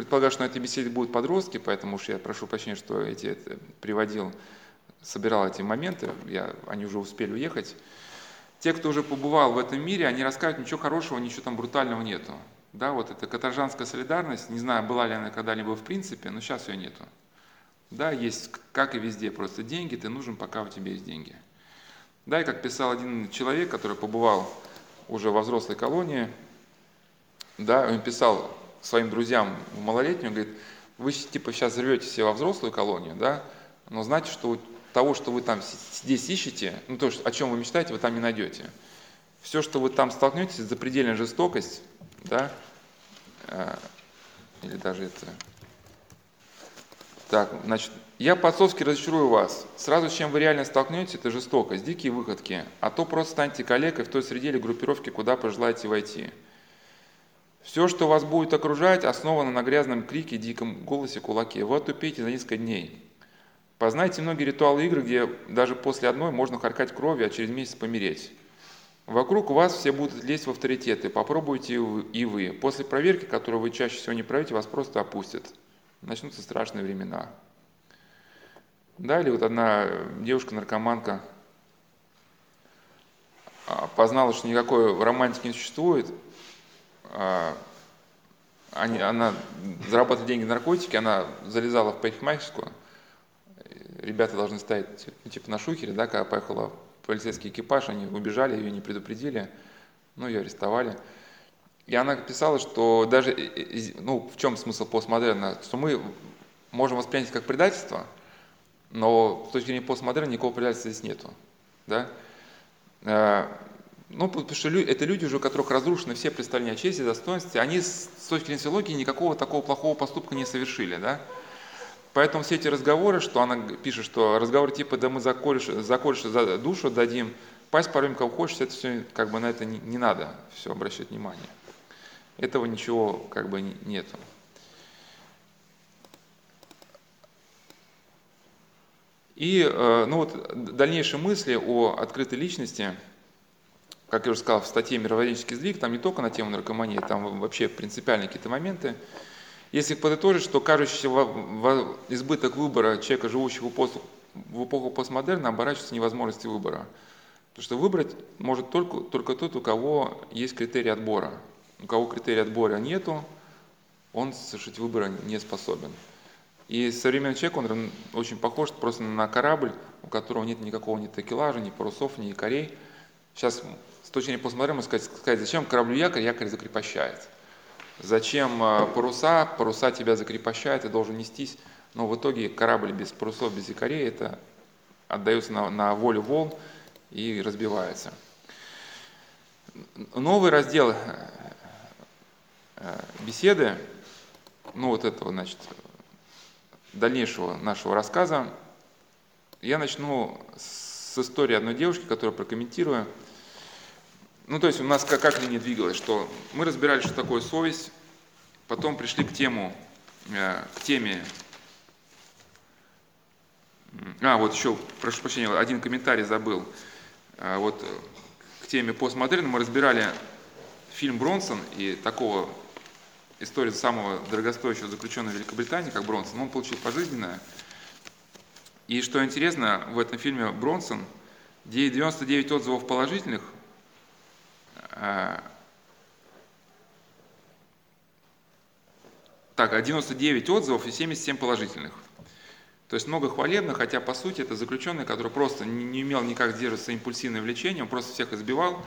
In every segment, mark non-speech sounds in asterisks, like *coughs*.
предполагаю, что на этой беседе будут подростки, поэтому уж я прошу прощения, что эти приводил, собирал эти моменты, я, они уже успели уехать. Те, кто уже побывал в этом мире, они расскажут, ничего хорошего, ничего там брутального нету. Да, вот эта каторжанская солидарность, не знаю, была ли она когда-либо в принципе, но сейчас ее нету. Да, есть, как и везде, просто деньги, ты нужен, пока у тебя есть деньги. Да, и как писал один человек, который побывал уже во взрослой колонии, да, он писал своим друзьям в малолетнюю, говорит, вы типа сейчас рвете себе во взрослую колонию, да, но знайте, что того, что вы там здесь ищете, ну то, о чем вы мечтаете, вы там не найдете. Все, что вы там столкнетесь, запредельная жестокость, да, э, или даже это... Так, значит, я по-отцовски разочарую вас. Сразу чем вы реально столкнетесь, это жестокость, дикие выходки, а то просто станьте коллегой в той среде или группировке, куда пожелаете войти. Все, что вас будет окружать, основано на грязном крике, диком голосе, кулаке. Вы отупеете за несколько дней. Познайте многие ритуалы игры, где даже после одной можно харкать кровью, а через месяц помереть. Вокруг вас все будут лезть в авторитеты, попробуйте и вы. После проверки, которую вы чаще всего не пройдете, вас просто опустят. Начнутся страшные времена. Да, или вот одна девушка-наркоманка а, познала, что никакой романтики не существует, они, она зарабатывала деньги на наркотики, она залезала в парикмахерскую, ребята должны стоять ну, типа на шухере, да, когда поехала полицейский экипаж, они убежали, ее не предупредили, ну, ее арестовали. И она писала, что даже, ну, в чем смысл постмодерна, что мы можем воспринять как предательство, но с точки зрения постмодерна никакого предательства здесь нету, да. Ну, потому что это люди уже, у которых разрушены все представления о чести, достоинстве, они с точки зрения теологии никакого такого плохого поступка не совершили, да. Поэтому все эти разговоры, что она пишет, что разговоры типа «да мы заколешь, заколешь за душу дадим», пасть порвем, кого хочешь, это все, как бы на это не, не надо все обращать внимание. Этого ничего как бы нету. И э, ну вот, дальнейшие мысли о открытой личности – как я уже сказал, в статье «Мировоззренческий сдвиг», там не только на тему наркомании, там вообще принципиальные какие-то моменты. Если подытожить, что кажущийся избыток выбора человека, живущего в эпоху постмодерна, оборачивается невозможностью выбора. Потому что выбрать может только, только тот, у кого есть критерий отбора. У кого критерия отбора нету, он совершить выбора не способен. И современный человек, он очень похож просто на корабль, у которого нет никакого ни такелажа, ни парусов, ни якорей. Сейчас с точки зрения постмодерна сказать, сказать, зачем кораблю якорь, якорь закрепощает. Зачем а, паруса, паруса тебя закрепощают, ты должен нестись. Но в итоге корабль без парусов, без якорей, это отдается на, на волю волн и разбивается. Новый раздел э, э, беседы, ну вот этого, значит, дальнейшего нашего рассказа, я начну с истории одной девушки, которую прокомментирую. Ну, то есть у нас как, как линия двигалась, что мы разбирали, что такое совесть, потом пришли к тему, э, к теме, а, вот еще, прошу прощения, один комментарий забыл, э, вот к теме постмодерна мы разбирали фильм Бронсон и такого историю самого дорогостоящего заключенного в Великобритании, как Бронсон, он получил пожизненное. И что интересно, в этом фильме Бронсон 99 отзывов положительных, так, 99 отзывов и 77 положительных. То есть много хвалебных, хотя по сути это заключенный, который просто не, умел никак сдерживаться импульсивное влечение, он просто всех избивал,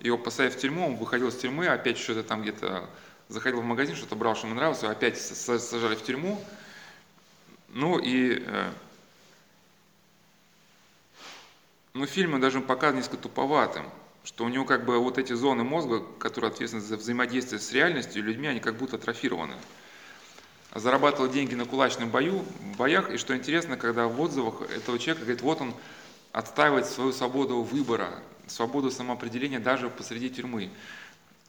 его посадили в тюрьму, он выходил из тюрьмы, опять что-то там где-то заходил в магазин, что-то брал, что ему нравилось, опять сажали в тюрьму. Ну и э, ну, фильм даже показан несколько туповатым что у него как бы вот эти зоны мозга, которые ответственны за взаимодействие с реальностью и людьми, они как будто атрофированы. Зарабатывал деньги на кулачном бою, боях, и что интересно, когда в отзывах этого человека говорит, вот он отстаивает свою свободу выбора, свободу самоопределения даже посреди тюрьмы.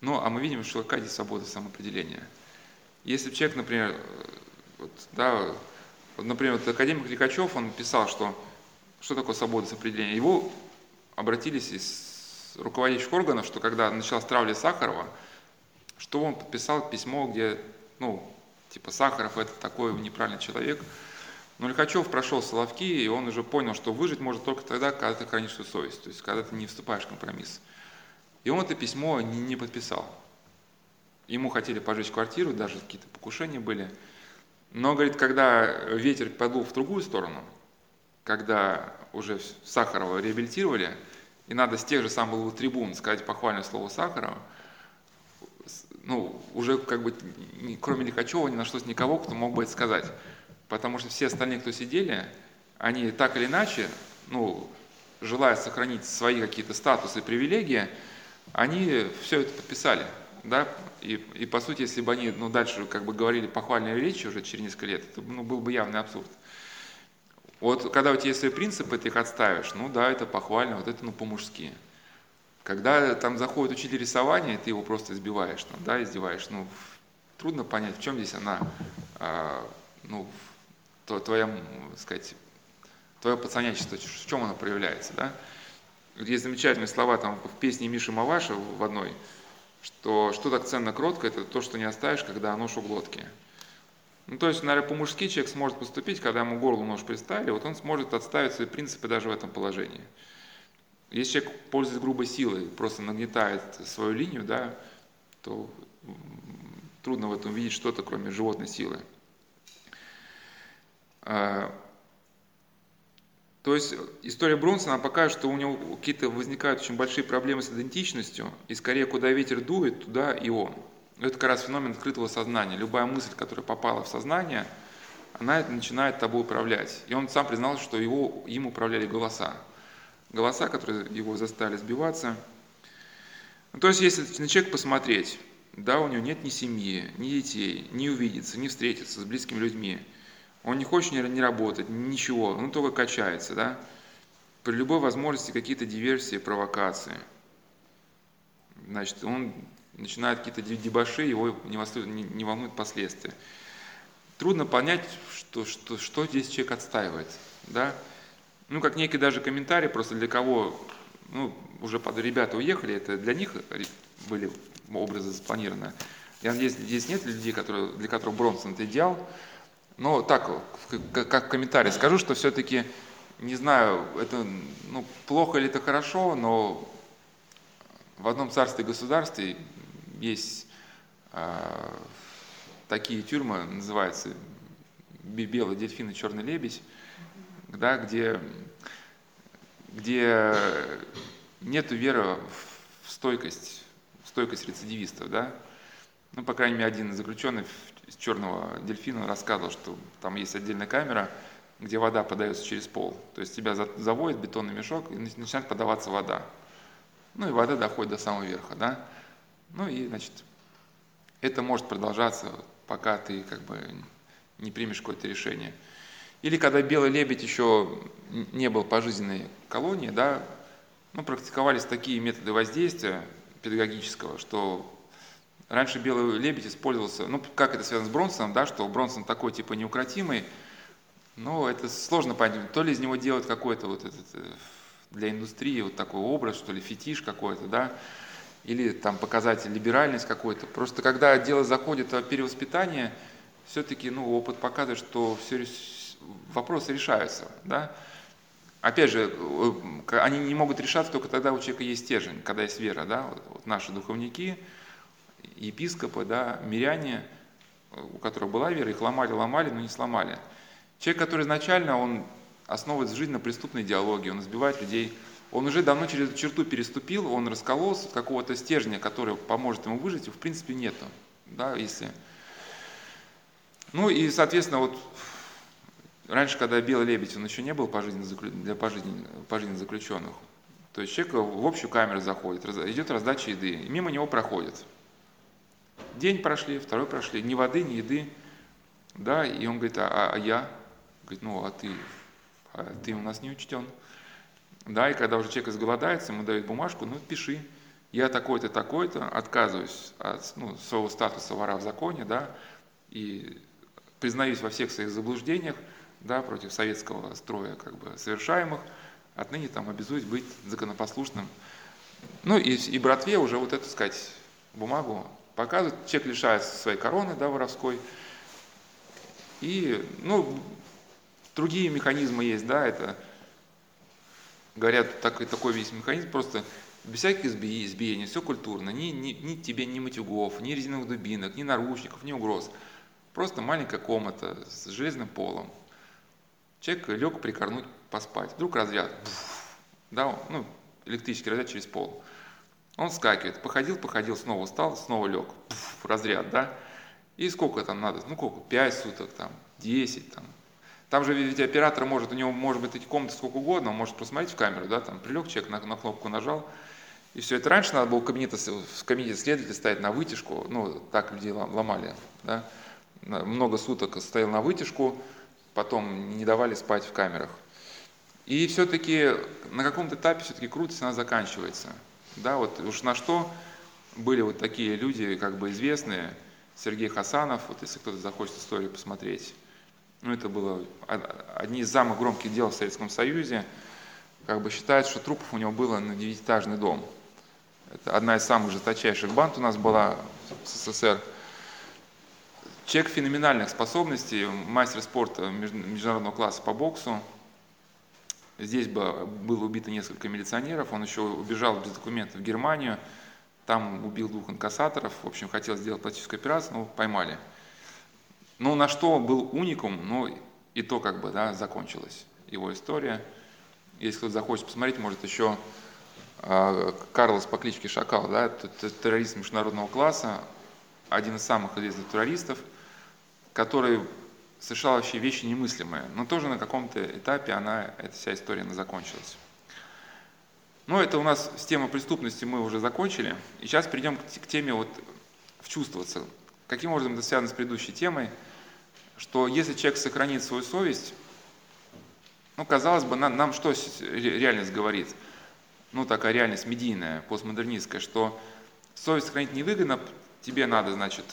Ну, а мы видим, что какая здесь свобода самоопределения. Если человек, например, вот, да, вот, например, вот академик Ликачев, он писал, что что такое свобода самоопределения. Его обратились из руководящих органов, что когда началась травля Сахарова, что он подписал письмо, где, ну, типа Сахаров это такой неправильный человек. Но Лихачев прошел Соловки, и он уже понял, что выжить может только тогда, когда ты хранишь свою совесть, то есть когда ты не вступаешь в компромисс. И он это письмо не, не подписал. Ему хотели пожечь квартиру, даже какие-то покушения были. Но, говорит, когда ветер подул в другую сторону, когда уже Сахарова реабилитировали, и надо с тех же самых трибун сказать похвальное слово Сахарова, ну, уже как бы кроме Лихачева не нашлось никого, кто мог бы это сказать. Потому что все остальные, кто сидели, они так или иначе, ну, желая сохранить свои какие-то статусы и привилегии, они все это подписали. Да? И, и по сути, если бы они ну, дальше как бы говорили похвальные речи уже через несколько лет, это ну, был бы явный абсурд. Вот когда у тебя есть свои принципы, ты их отставишь, ну да, это похвально, вот это ну по-мужски. Когда там заходит учитель рисования, ты его просто избиваешь, ну, да, издеваешь, ну, трудно понять, в чем здесь она, а, ну, то, твоя, сказать, твое пацанячество, в чем оно проявляется, да? Есть замечательные слова там в песне Миши Маваша в одной, что что так ценно кротко, это то, что не оставишь, когда нож у глотки. Ну, то есть, наверное, по-мужски человек сможет поступить, когда ему горло нож приставили, вот он сможет отставить свои принципы даже в этом положении. Если человек пользуется грубой силой, просто нагнетает свою линию, да, то трудно в этом видеть что-то, кроме животной силы. А, то есть история Бронсона покажет, что у него какие-то возникают очень большие проблемы с идентичностью, и скорее куда ветер дует, туда и он. Это как раз феномен открытого сознания. Любая мысль, которая попала в сознание, она начинает тобой управлять. И он сам признал, что его, им управляли голоса. Голоса, которые его заставили сбиваться. Ну, то есть, если на человека посмотреть, да, у него нет ни семьи, ни детей, не увидеться, не встретиться с близкими людьми – он не хочет не работать, ничего, он только качается, да? При любой возможности какие-то диверсии, провокации. Значит, он начинает какие-то дебаши, его не, не волнуют последствия. Трудно понять, что, что, что здесь человек отстаивает, да? Ну, как некий даже комментарий, просто для кого, ну, уже под ребята уехали, это для них были образы запланированы. Я надеюсь, здесь нет людей, которые, для которых Бронсон это идеал, но так, как комментарий скажу, что все-таки, не знаю, это ну, плохо или это хорошо, но в одном царстве государстве есть э, такие тюрьмы, называются белый дельфин и черный лебедь, да, где, где нет веры в стойкость, в стойкость рецидивистов, да. Ну, по крайней мере, один из заключенных из черного дельфина рассказывал, что там есть отдельная камера, где вода подается через пол. То есть тебя заводит бетонный мешок и начинает подаваться вода. Ну и вода доходит до самого верха, да. Ну и, значит, это может продолжаться, пока ты как бы не примешь какое-то решение. Или когда белый лебедь еще не был пожизненной колонии, да, ну, практиковались такие методы воздействия педагогического, что Раньше белый лебедь использовался, ну, как это связано с Бронсоном, да, что Бронсон такой, типа, неукротимый, но это сложно понять, то ли из него делать какой-то вот этот, э, для индустрии вот такой образ, что ли, фетиш какой-то, да, или там показатель либеральность какой-то. Просто когда дело заходит о перевоспитании, все-таки, ну, опыт показывает, что все вопросы решаются, да. Опять же, э, они не могут решаться только тогда у человека есть стержень, когда есть вера, да, вот наши духовники – епископы, да, миряне, у которых была вера, их ломали, ломали, но не сломали. Человек, который изначально, он основывает жизнь на преступной идеологии, он избивает людей, он уже давно через черту переступил, он раскололся, какого-то стержня, который поможет ему выжить, в принципе нету, да, если... Ну и, соответственно, вот раньше, когда Белый Лебедь, он еще не был пожизненно для пожизненно, пожизненно заключенных, то есть человек в общую камеру заходит, идет раздача еды, и мимо него проходит. День прошли, второй прошли, ни воды, ни еды. Да, и он говорит, а, а я? Говорит, ну, а ты, а ты у нас не учтен. Да, и когда уже человек изголодается, ему дают бумажку, ну, пиши. Я такой-то, такой-то, отказываюсь от ну, своего статуса вора в законе, да, и признаюсь во всех своих заблуждениях, да, против советского строя как бы совершаемых, отныне там обязуюсь быть законопослушным. Ну и, и братве уже вот эту, сказать, бумагу показывает, человек лишается своей короны, да, воровской, И, ну, другие механизмы есть, да, это, говорят, такой, такой весь механизм, просто без всяких избиений, все культурно, ни, ни, ни тебе ни матюгов, ни резиновых дубинок, ни наручников, ни угроз. Просто маленькая комната с железным полом. Человек лег прикорнуть, поспать. Вдруг разряд, да, ну, электрический разряд через пол. Он скакивает, походил, походил, снова встал, снова лег. Пфф, разряд, да? И сколько там надо? Ну, сколько? 5 суток, там, 10, там. Там же ведь оператор может, у него может быть эти комнаты сколько угодно, он может посмотреть в камеру, да, там прилег человек, на, на кнопку нажал, и все это раньше надо было в кабинете, в кабинете следователя ставить на вытяжку, ну, так людей ломали, да. Много суток стоял на вытяжку, потом не давали спать в камерах. И все-таки на каком-то этапе все-таки крутость она заканчивается. Да, вот уж на что были вот такие люди, как бы известные, Сергей Хасанов, вот если кто-то захочет историю посмотреть. Ну, это было одни из самых громких дел в Советском Союзе. Как бы считают, что трупов у него было на девятиэтажный дом. Это одна из самых жесточайших банд у нас была в СССР. Человек феноменальных способностей, мастер спорта международного класса по боксу. Здесь было убито несколько милиционеров, он еще убежал без документов в Германию, там убил двух инкассаторов, в общем, хотел сделать пластическую операцию, но поймали. Ну, на что был уникум, ну, и то как бы, да, закончилась его история. Если кто-то захочет посмотреть, может еще а, Карлос по кличке Шакал, да, террорист международного класса, один из самых известных террористов, который совершал вообще вещи немыслимые, но тоже на каком-то этапе она, эта вся история она закончилась. Ну, это у нас с темой преступности мы уже закончили, и сейчас перейдем к, теме вот вчувствоваться. Каким образом это связано с предыдущей темой, что если человек сохранит свою совесть, ну, казалось бы, нам, нам что реальность говорит – ну, такая реальность медийная, постмодернистская, что совесть сохранить невыгодно, тебе надо, значит,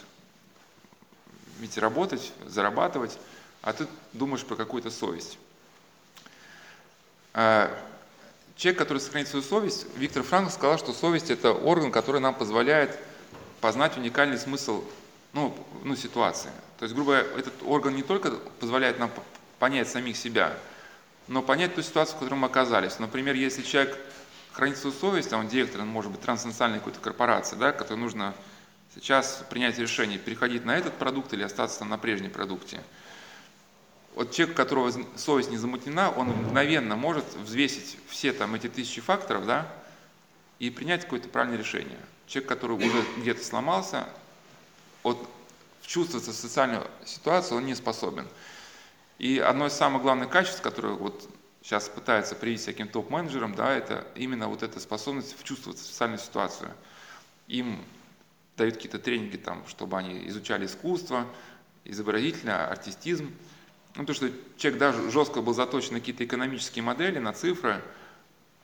ведь работать, зарабатывать, а ты думаешь про какую-то совесть. А человек, который сохранит свою совесть, Виктор Франк сказал, что совесть – это орган, который нам позволяет познать уникальный смысл ну, ну, ситуации. То есть, грубо говоря, этот орган не только позволяет нам понять самих себя, но понять ту ситуацию, в которой мы оказались. Например, если человек хранить свою совесть, а он директор, он может быть транснациональной какой-то корпорации, да, которой нужно сейчас принять решение, переходить на этот продукт или остаться там на прежнем продукте. Вот человек, у которого совесть не замутнена, он мгновенно может взвесить все там эти тысячи факторов, да, и принять какое-то правильное решение. Человек, который уже где-то сломался, вот вчувствоваться в социальную ситуацию он не способен. И одно из самых главных качеств, которое вот сейчас пытаются привить всяким топ-менеджерам, да, это именно вот эта способность вчувствоваться в социальную ситуацию. Им дают какие-то тренинги, там, чтобы они изучали искусство, изобразительное, артистизм. Ну, то, что человек даже жестко был заточен на какие-то экономические модели, на цифры,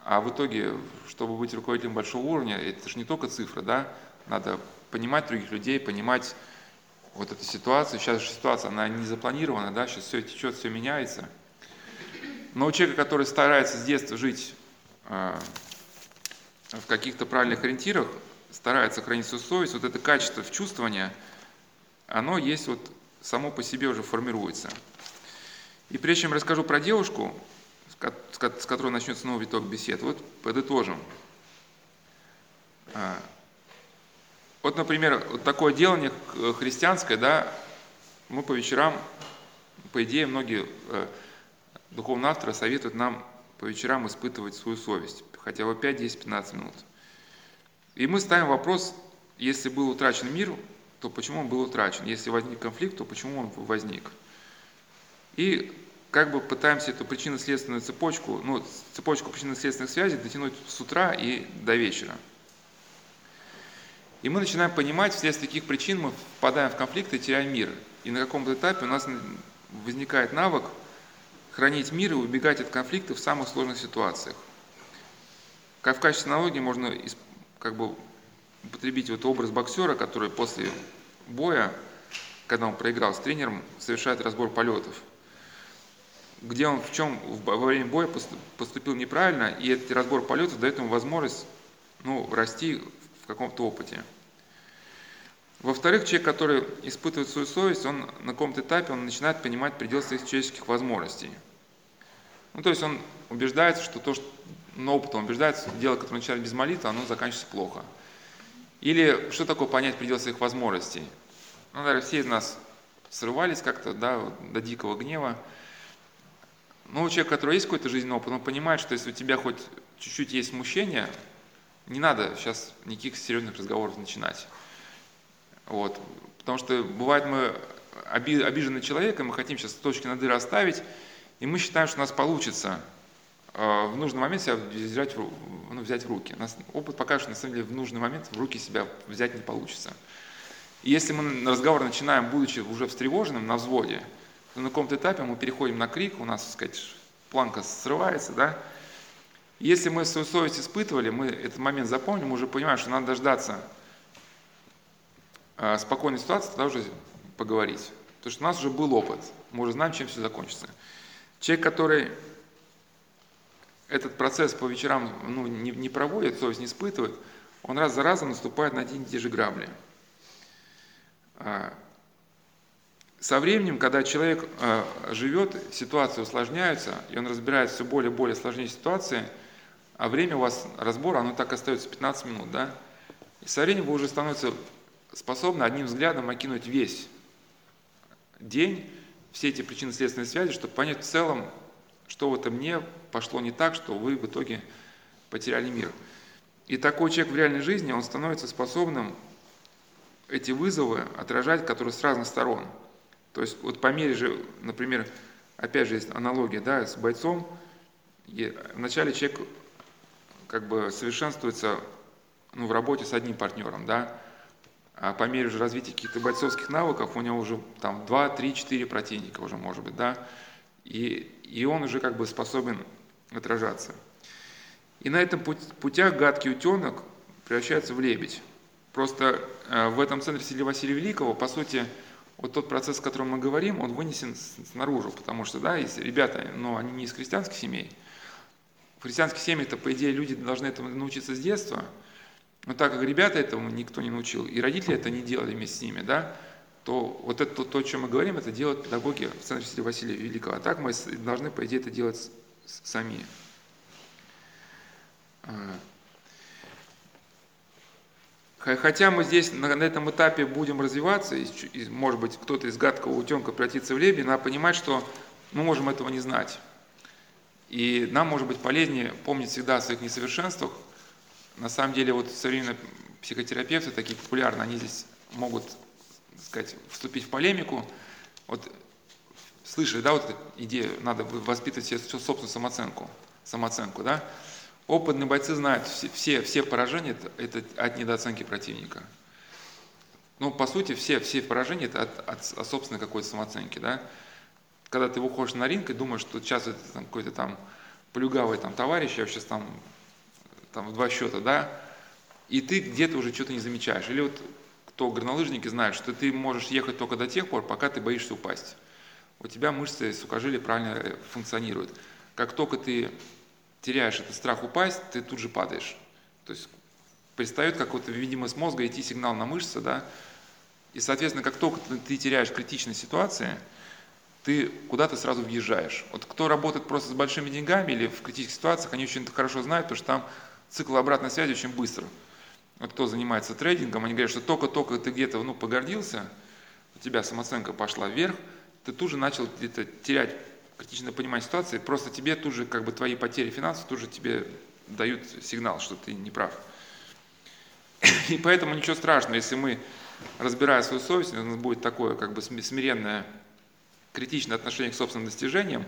а в итоге, чтобы быть руководителем большого уровня, это же не только цифры, да, надо понимать других людей, понимать вот эту ситуацию. Сейчас же ситуация, она не запланирована, да, сейчас все течет, все меняется – но у человека, который старается с детства жить э, в каких-то правильных ориентирах, старается хранить свою совесть, вот это качество в чувствования, оно есть вот само по себе уже формируется. И прежде чем расскажу про девушку, с которой начнется новый виток бесед, вот подытожим. Вот, например, вот такое делание христианское, да, мы по вечерам, по идее, многие э, духовные авторы советуют нам по вечерам испытывать свою совесть, хотя бы 5, 10, 15 минут. И мы ставим вопрос, если был утрачен мир, то почему он был утрачен? Если возник конфликт, то почему он возник? И как бы пытаемся эту причинно-следственную цепочку, ну, цепочку причинно-следственных связей дотянуть с утра и до вечера. И мы начинаем понимать, вследствие таких причин мы впадаем в конфликт и теряем мир. И на каком-то этапе у нас возникает навык хранить мир и убегать от конфликтов в самых сложных ситуациях. Как в качестве аналогии можно как бы употребить вот образ боксера, который после боя, когда он проиграл с тренером, совершает разбор полетов. Где он в чем во время боя поступил неправильно, и этот разбор полетов дает ему возможность ну, расти в каком-то опыте. Во-вторых, человек, который испытывает свою совесть, он на каком-то этапе он начинает понимать предел своих человеческих возможностей. Ну, то есть он убеждается, что то, что на опыт он убеждается, дело, которое начинает без молитвы, оно заканчивается плохо. Или что такое понять предел своих возможностей? Ну, наверное, все из нас срывались как-то да, до дикого гнева. Но у человека, у есть какой-то жизненный опыт, он понимает, что если у тебя хоть чуть-чуть есть смущение, не надо сейчас никаких серьезных разговоров начинать. Вот. Потому что бывает мы обиженный человек, и мы хотим сейчас точки над «и» расставить, и мы считаем, что у нас получится э, в нужный момент себя взять, ну, взять в руки. Нас, опыт покажет, что на самом деле в нужный момент в руки себя взять не получится. И если мы разговор начинаем, будучи уже встревоженным, на взводе, то на каком-то этапе мы переходим на крик, у нас, так сказать, планка срывается, да. Если мы свою совесть испытывали, мы этот момент запомним, мы уже понимаем, что надо дождаться э, спокойной ситуации, тогда уже поговорить. Потому что у нас уже был опыт, мы уже знаем, чем все закончится. Человек, который этот процесс по вечерам ну, не, не проводит, совесть не испытывает, он раз за разом наступает на один и те же грабли. А, со временем, когда человек а, живет, ситуации усложняются, и он разбирает все более и более сложнее ситуации, а время у вас разбора, оно так остается 15 минут, да? И со временем вы уже становитесь способны одним взглядом окинуть весь день, все эти причинно-следственные связи, чтобы понять в целом, что в этом не пошло не так, что вы в итоге потеряли мир. И такой человек в реальной жизни, он становится способным эти вызовы отражать, которые с разных сторон. То есть вот по мере же, например, опять же есть аналогия да, с бойцом, вначале человек как бы совершенствуется ну, в работе с одним партнером, да, а по мере уже развития каких-то бойцовских навыков у него уже там 2, 3, 4 противника уже может быть, да, и, и он уже как бы способен отражаться. И на этом путях гадкий утенок превращается в лебедь. Просто э, в этом центре Сели Василия Великого, по сути, вот тот процесс, о котором мы говорим, он вынесен снаружи, потому что, да, если ребята, но они не из христианских семей. Христианских семьях, это, по идее, люди должны этому научиться с детства – но так как ребята этому никто не научил, и родители это не делали вместе с ними, да, то вот это то, о чем мы говорим, это делают педагоги в Центре Святого Василия Великого. А так мы должны, по идее, это делать сами. А. Хотя мы здесь на, этом этапе будем развиваться, и, может быть, кто-то из гадкого утенка превратится в лебедь, надо понимать, что мы можем этого не знать. И нам может быть полезнее помнить всегда о своих несовершенствах, на самом деле вот современные психотерапевты, такие популярные, они здесь могут, так сказать, вступить в полемику. Вот слышали, да, вот идею, надо воспитывать себе собственную самооценку, самооценку, да? Опытные бойцы знают, все, все, все поражения это от недооценки противника. Ну, по сути, все, все поражения это от, от, от собственной какой-то самооценки, да? Когда ты выходишь на ринг и думаешь, что сейчас это там, какой-то там плюгавый там товарищ, я сейчас там там в два счета, да, и ты где-то уже что-то не замечаешь. Или вот кто горнолыжники знают, что ты можешь ехать только до тех пор, пока ты боишься упасть. У тебя мышцы сухожилия правильно э, функционируют. Как только ты теряешь этот страх упасть, ты тут же падаешь. То есть перестает какой-то видимость мозга идти сигнал на мышцы, да, и, соответственно, как только ты теряешь критичные ситуации, ты куда-то сразу въезжаешь. Вот кто работает просто с большими деньгами или в критических ситуациях, они очень хорошо знают, потому что там цикл обратной связи очень быстро. Вот кто занимается трейдингом, они говорят, что только-только ты где-то ну, погордился, у тебя самооценка пошла вверх, ты тут же начал где-то терять критичное понимание ситуации, просто тебе тут же как бы твои потери финансов тут же тебе дают сигнал, что ты не прав. *laughs* И поэтому ничего страшного, если мы, разбирая свою совесть, у нас будет такое как бы смиренное, критичное отношение к собственным достижениям,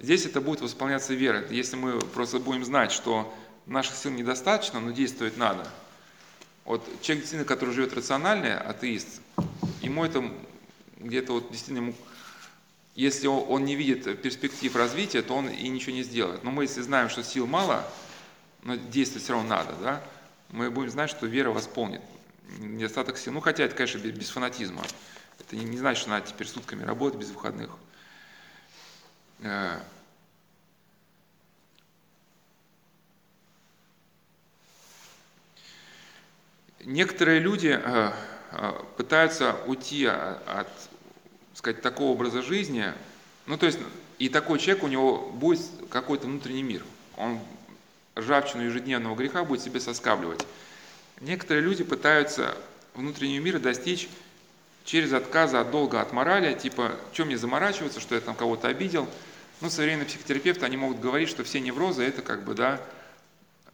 здесь это будет восполняться верой. Если мы просто будем знать, что наших сил недостаточно, но действовать надо. Вот человек, действительно, который живет рационально, атеист, ему это где-то вот действительно, если он, не видит перспектив развития, то он и ничего не сделает. Но мы, если знаем, что сил мало, но действовать все равно надо, да, мы будем знать, что вера восполнит недостаток сил. Ну, хотя это, конечно, без фанатизма. Это не, значит, что надо теперь сутками работать без выходных. Э, Некоторые люди, э, а, пытаются уйти от, сказать, такого образа жизни, ну, то есть, и такой человек, у него будет какой-то внутренний мир. Он ржавчину ежедневного греха будет себе соскабливать. Некоторые люди пытаются внутреннего мира достичь через отказ от долга от морали, типа, что мне заморачиваться, что я там кого-то обидел. Ну, современные психотерапевты, они могут говорить, что все неврозы – это как бы, да,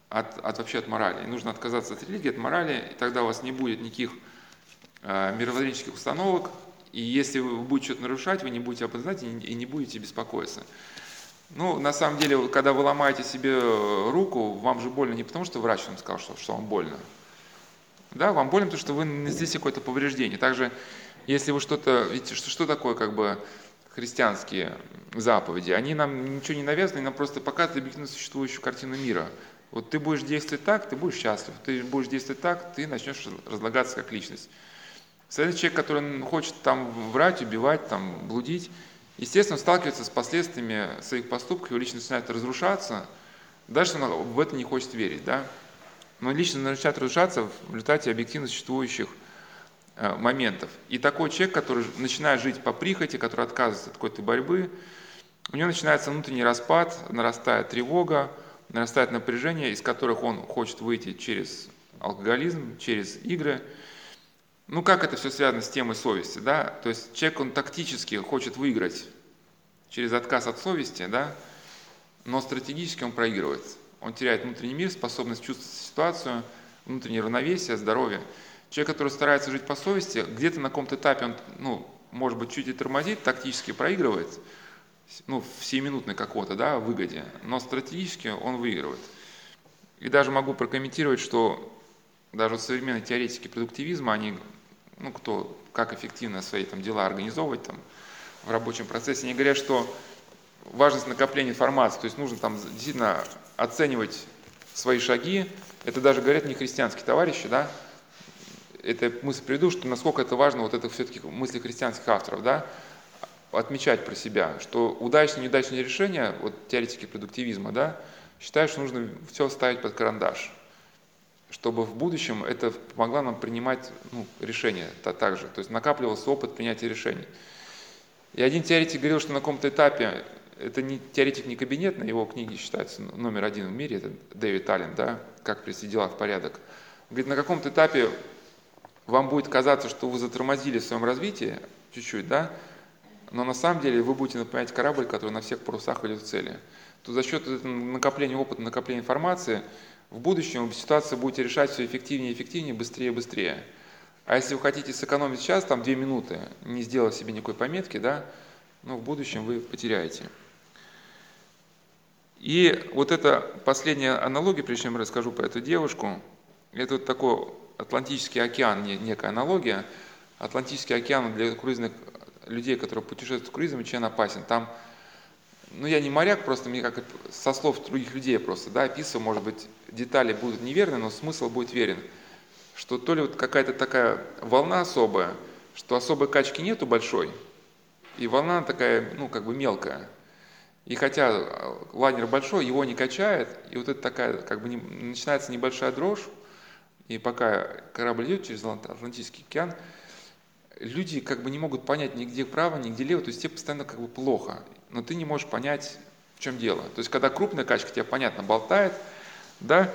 от, от вообще от морали. И нужно отказаться от религии, от морали, и тогда у вас не будет никаких э, мировоззренческих установок, и если вы будете что-то нарушать, вы не будете об этом знать и, и не будете беспокоиться. Ну, на самом деле, когда вы ломаете себе руку, вам же больно не потому, что врач вам сказал, что, что вам больно. Да, вам больно, потому что вы нанесли какое-то повреждение. Также, если вы что-то, видите, что, что такое как бы христианские заповеди? Они нам ничего не навязаны, нам просто показывают объективно существующую картину мира. Вот ты будешь действовать так, ты будешь счастлив. Ты будешь действовать так, ты начнешь разлагаться как личность. Следующий человек, который хочет там врать, убивать, там, блудить, естественно, сталкивается с последствиями своих поступков, его личность начинает разрушаться, дальше он в это не хочет верить, да. Но личность начинает разрушаться в результате объективно существующих э, моментов. И такой человек, который начинает жить по прихоти, который отказывается от какой-то борьбы, у него начинается внутренний распад, нарастает тревога, нарастает напряжение, из которых он хочет выйти через алкоголизм, через игры – ну, как это все связано с темой совести, да? То есть человек, он тактически хочет выиграть через отказ от совести, да? Но стратегически он проигрывает. Он теряет внутренний мир, способность чувствовать ситуацию, внутреннее равновесие, здоровье. Человек, который старается жить по совести, где-то на каком-то этапе он, ну, может быть, чуть и тормозит, тактически проигрывает, ну, в 7-минутной какой-то, да, выгоде, но стратегически он выигрывает. И даже могу прокомментировать, что даже современные теоретики продуктивизма, они ну, кто как эффективно свои там, дела организовывать там, в рабочем процессе. Они говорят, что важность накопления информации, то есть нужно там действительно оценивать свои шаги. Это даже говорят не христианские товарищи, да, это мысль приведу, что насколько это важно, вот это все-таки мысли христианских авторов, да, отмечать про себя, что удачные и неудачные решения, вот теоретики продуктивизма, да, считают, что нужно все ставить под карандаш чтобы в будущем это помогло нам принимать ну, решения -то также, то есть накапливался опыт принятия решений. И один теоретик говорил, что на каком-то этапе, это не теоретик не кабинетный, его книги считаются номер один в мире, это Дэвид Аллен, да, «Как привести дела в порядок». Говорит, на каком-то этапе вам будет казаться, что вы затормозили в своем развитии чуть-чуть, да, но на самом деле вы будете напоминать корабль, который на всех парусах идет в цели. То за счет накопления опыта, накопления информации – в будущем ситуация будете решать все эффективнее и эффективнее, быстрее и быстрее. А если вы хотите сэкономить сейчас, там две минуты, не сделав себе никакой пометки, да, ну, в будущем вы потеряете. И вот эта последняя аналогия, прежде чем расскажу про эту девушку, это вот такой Атлантический океан, некая аналогия. Атлантический океан для круизных людей, которые путешествуют круизом, чем опасен. Там ну я не моряк, просто мне как со слов других людей просто, да, описываю, может быть, детали будут неверны, но смысл будет верен. Что то ли вот какая-то такая волна особая, что особой качки нету большой, и волна такая, ну, как бы мелкая. И хотя лайнер большой, его не качает, и вот это такая, как бы не, начинается небольшая дрожь, и пока корабль идет через Атлантический океан, люди как бы не могут понять нигде право, нигде лево, то есть тебе постоянно как бы плохо, но ты не можешь понять, в чем дело. То есть когда крупная качка тебя, понятно, болтает, да,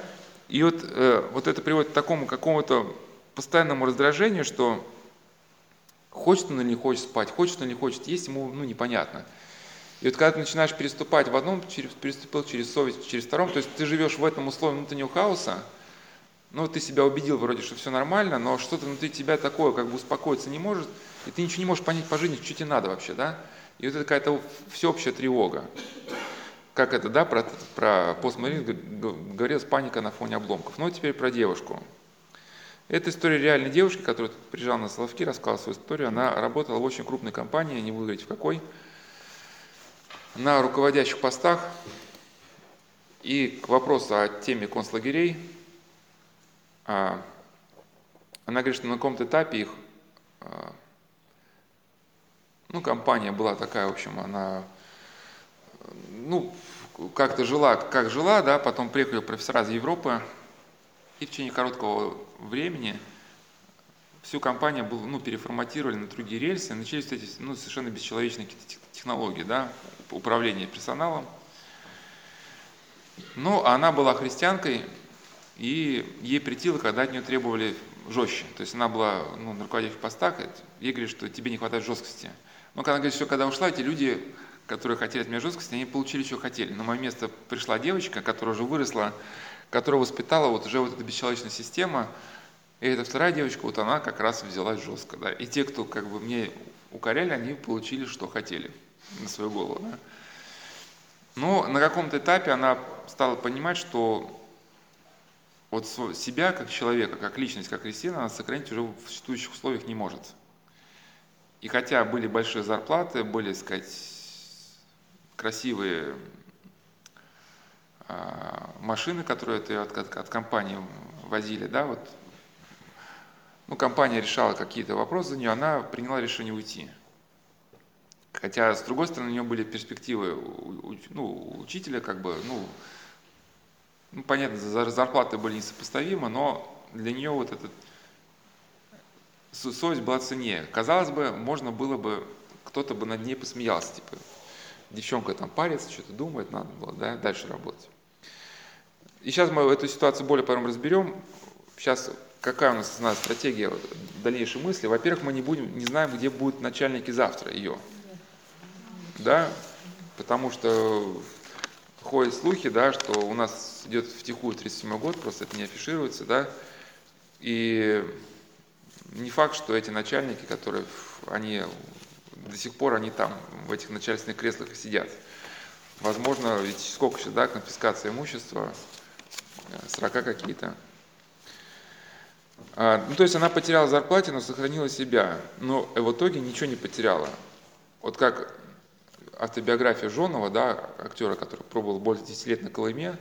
и вот, э, вот это приводит к такому какому-то постоянному раздражению, что хочет он или не хочет спать, хочет он или не хочет есть, ему ну, непонятно. И вот когда ты начинаешь переступать в одном, через, переступил через совесть, через втором, то есть ты живешь в этом условии внутреннего хаоса, ну, ты себя убедил вроде, что все нормально, но что-то внутри тебя такое, как бы успокоиться не может, и ты ничего не можешь понять по жизни, что тебе надо вообще, да? И вот это какая-то всеобщая тревога. Как это, да, про, про постмодернизм говорилось паника на фоне обломков. Ну, теперь про девушку. Это история реальной девушки, которая приезжала на Соловки, рассказала свою историю. Она работала в очень крупной компании, не буду говорить в какой, на руководящих постах. И к вопросу о теме концлагерей – она говорит, что на каком-то этапе их, а, ну, компания была такая, в общем, она, ну, как-то жила, как жила, да, потом приехали профессора из Европы, и в течение короткого времени всю компанию был, ну, переформатировали на другие рельсы, начались эти ну, совершенно бесчеловечные технологии, да, управления персоналом. Ну, а она была христианкой, и ей притило, когда от нее требовали жестче. То есть она была ну, на руководящих постах, ей говорили, что тебе не хватает жесткости. Но когда она говорит, что когда ушла, эти люди, которые хотели от меня жесткости, они получили, что хотели. На мое место пришла девочка, которая уже выросла, которая воспитала вот уже вот эта бесчеловечная система, и эта вторая девочка, вот она как раз взялась жестко. Да. И те, кто как бы мне укоряли, они получили, что хотели на свою голову. Да. Но на каком-то этапе она стала понимать, что вот себя как человека, как личность, как христиана, она сохранить уже в существующих условиях не может. И хотя были большие зарплаты, были, так сказать, красивые а, машины, которые от, от, от компании возили, да, вот, ну, компания решала какие-то вопросы за нее, она приняла решение уйти. Хотя, с другой стороны, у нее были перспективы ну, учителя, как бы, ну, ну, понятно, зарплаты были несопоставимы, но для нее вот этот совесть была ценнее. Казалось бы, можно было бы, кто-то бы над ней посмеялся, типа, девчонка там парится, что-то думает, надо было да, дальше работать. И сейчас мы эту ситуацию более потом разберем. Сейчас какая у нас основная стратегия дальнейшей мысли? Во-первых, мы не, будем, не знаем, где будут начальники завтра ее. Да? Потому что ходят слухи, да, что у нас идет втихую 37 год, просто это не афишируется, да, и не факт, что эти начальники, которые, они до сих пор, они там, в этих начальственных креслах и сидят. Возможно, ведь сколько сейчас, да, конфискация имущества, срока какие-то. А, ну, то есть она потеряла зарплате, но сохранила себя. Но в итоге ничего не потеряла. Вот как автобиография Жонова, да, актера, который пробовал больше 10 лет на Колыме,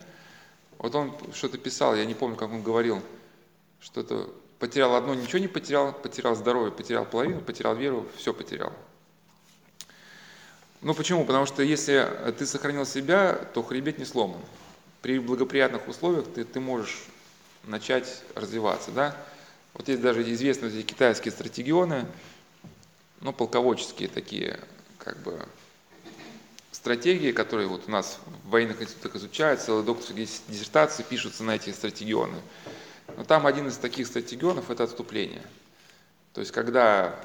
вот он что-то писал, я не помню, как он говорил, что-то потерял одно, ничего не потерял, потерял здоровье, потерял половину, потерял веру, все потерял. Ну почему? Потому что если ты сохранил себя, то хребет не сломан. При благоприятных условиях ты, ты можешь начать развиваться. Да? Вот есть даже известные эти китайские стратегионы, ну, полководческие такие, как бы, стратегии, которые вот у нас в военных институтах изучают, целые докторские диссертации пишутся на эти стратегионы. Но там один из таких стратегионов – это отступление. То есть, когда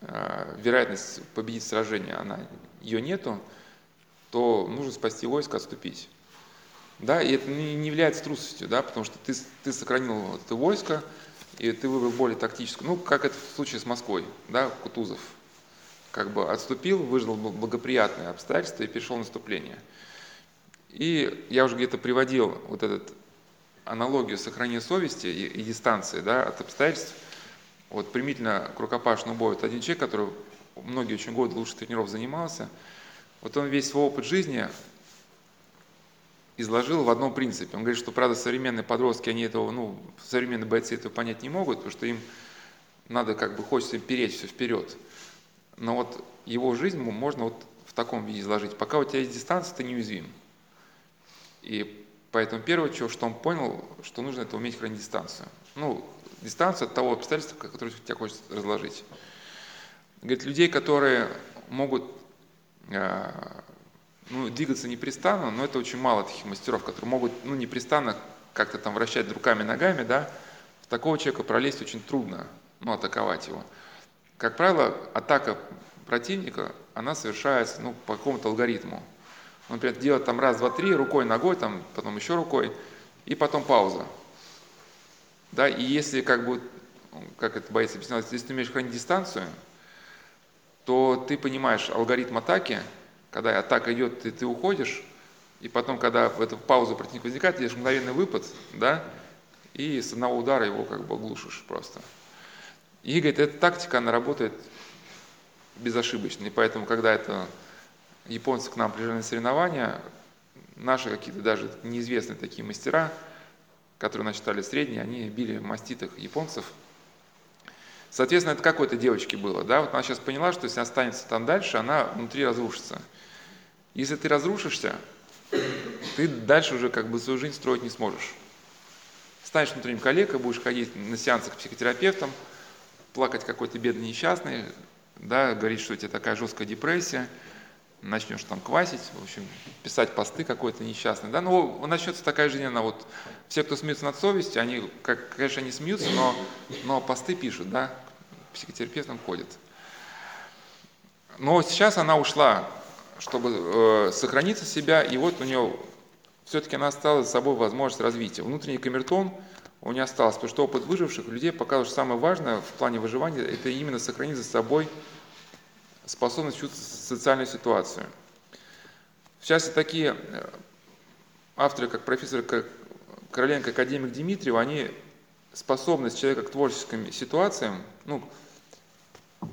э, вероятность победить сражение, она, ее нету, то нужно спасти войско, отступить. Да, и это не, не является трусостью, да, потому что ты, ты сохранил это войско, и ты выбрал более тактическую, ну, как это в случае с Москвой, да, Кутузов, как бы отступил, выждал благоприятные обстоятельства и перешел в наступление. И я уже где-то приводил вот этот аналогию сохранения совести и, и дистанции да, от обстоятельств. Вот примительно к рукопашному бою, это один человек, который многие очень годы лучше тренеров занимался, вот он весь свой опыт жизни изложил в одном принципе. Он говорит, что, правда, современные подростки, они этого, ну, современные бойцы этого понять не могут, потому что им надо, как бы, хочется им переть все вперед. Но вот его жизнь можно вот в таком виде изложить. Пока у тебя есть дистанция, ты неуязвим. И поэтому первое, что, что он понял, что нужно это уметь хранить дистанцию. Ну, дистанцию от того обстоятельства, которое тебя хочет разложить. Говорит, людей, которые могут э, ну, двигаться непрестанно, но это очень мало таких мастеров, которые могут ну, непрестанно как-то там вращать руками, ногами, да, в такого человека пролезть очень трудно, ну, атаковать его. Как правило, атака противника, она совершается ну, по какому-то алгоритму. Он, например, делает там раз, два, три, рукой, ногой, там, потом еще рукой, и потом пауза. Да, и если, как бы, как это боец объяснял, если ты умеешь хранить дистанцию, то ты понимаешь алгоритм атаки, когда атака идет, ты, ты уходишь, и потом, когда в эту паузу противник возникает, делаешь мгновенный выпад, да, и с одного удара его как бы оглушишь просто. И говорит, эта тактика, она работает безошибочно. И поэтому, когда это японцы к нам приезжали на соревнования, наши какие-то даже неизвестные такие мастера, которые начитали средние, они били маститых японцев. Соответственно, это как у этой девочки было. Да? Вот она сейчас поняла, что если останется там дальше, она внутри разрушится. Если ты разрушишься, ты дальше уже как бы свою жизнь строить не сможешь. Станешь внутренним коллегой, будешь ходить на сеансы к психотерапевтам – плакать какой-то бедный несчастный, да, говорить, что у тебя такая жесткая депрессия, начнешь там квасить, в общем, писать посты какой-то несчастный, да, но начнется такая жизнь, она вот, все, кто смеются над совестью, они, как, конечно, они смеются, но, но посты пишут, да, к психотерапевтам ходят. Но сейчас она ушла, чтобы э, сохраниться себя, и вот у нее все-таки она оставила за собой возможность развития. Внутренний камертон у нее остался, потому что опыт выживших людей показывает, что самое важное в плане выживания – это именно сохранить за собой способность чувствовать социальную ситуацию. В частности, такие э, авторы, как профессор Короленко, академик Дмитриев, они способность человека к творческим ситуациям, ну,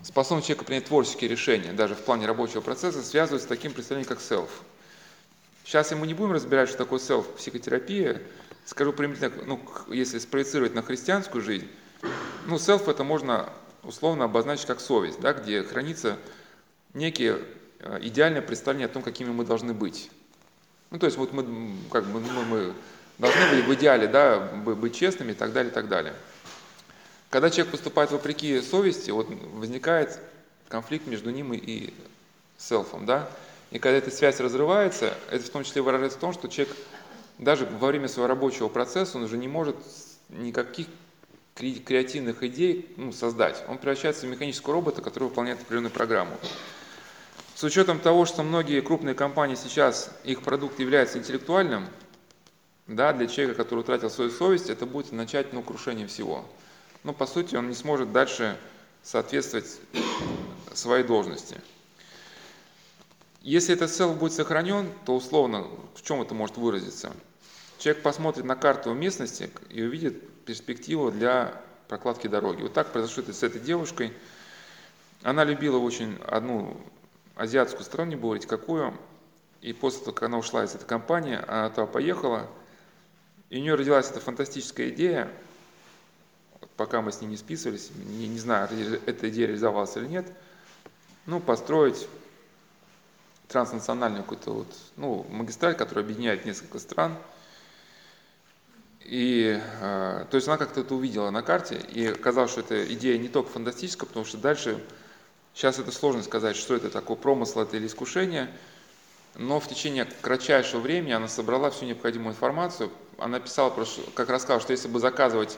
способность человека принять творческие решения, даже в плане рабочего процесса, связывают с таким представлением, как self. Сейчас мы не будем разбирать, что такое self психотерапия. Скажу примерно, ну, если спроецировать на христианскую жизнь, ну, self это можно условно обозначить как совесть, да, где хранится некие э, идеальное представление о том, какими мы должны быть. Ну, то есть вот мы, как бы, мы, мы должны быть в идеале, да, быть честными и так далее, и так далее. Когда человек поступает вопреки совести, вот возникает конфликт между ним и селфом, да, и когда эта связь разрывается, это в том числе выражается в том, что человек даже во время своего рабочего процесса он уже не может никаких креативных идей ну, создать. Он превращается в механического робота, который выполняет определенную программу. С учетом того, что многие крупные компании сейчас, их продукт является интеллектуальным, да, для человека, который утратил свою совесть, это будет начать ну, крушение всего. Но по сути он не сможет дальше соответствовать своей должности. Если этот селф будет сохранен, то условно в чем это может выразиться? Человек посмотрит на карту местности и увидит перспективу для прокладки дороги. Вот так произошло это с этой девушкой. Она любила очень одну азиатскую страну, не буду говорить какую, и после того, как она ушла из этой компании, она туда поехала, и у нее родилась эта фантастическая идея, пока мы с ней не списывались, не, не знаю, эта идея реализовалась или нет, ну, построить транснациональную какую-то вот, ну, магистраль, которая объединяет несколько стран – и, э, то есть она как-то это увидела на карте, и оказалось, что эта идея не только фантастическая, потому что дальше, сейчас это сложно сказать, что это такое, промысл это или искушение, но в течение кратчайшего времени она собрала всю необходимую информацию, она писала, как рассказала, что если бы заказывать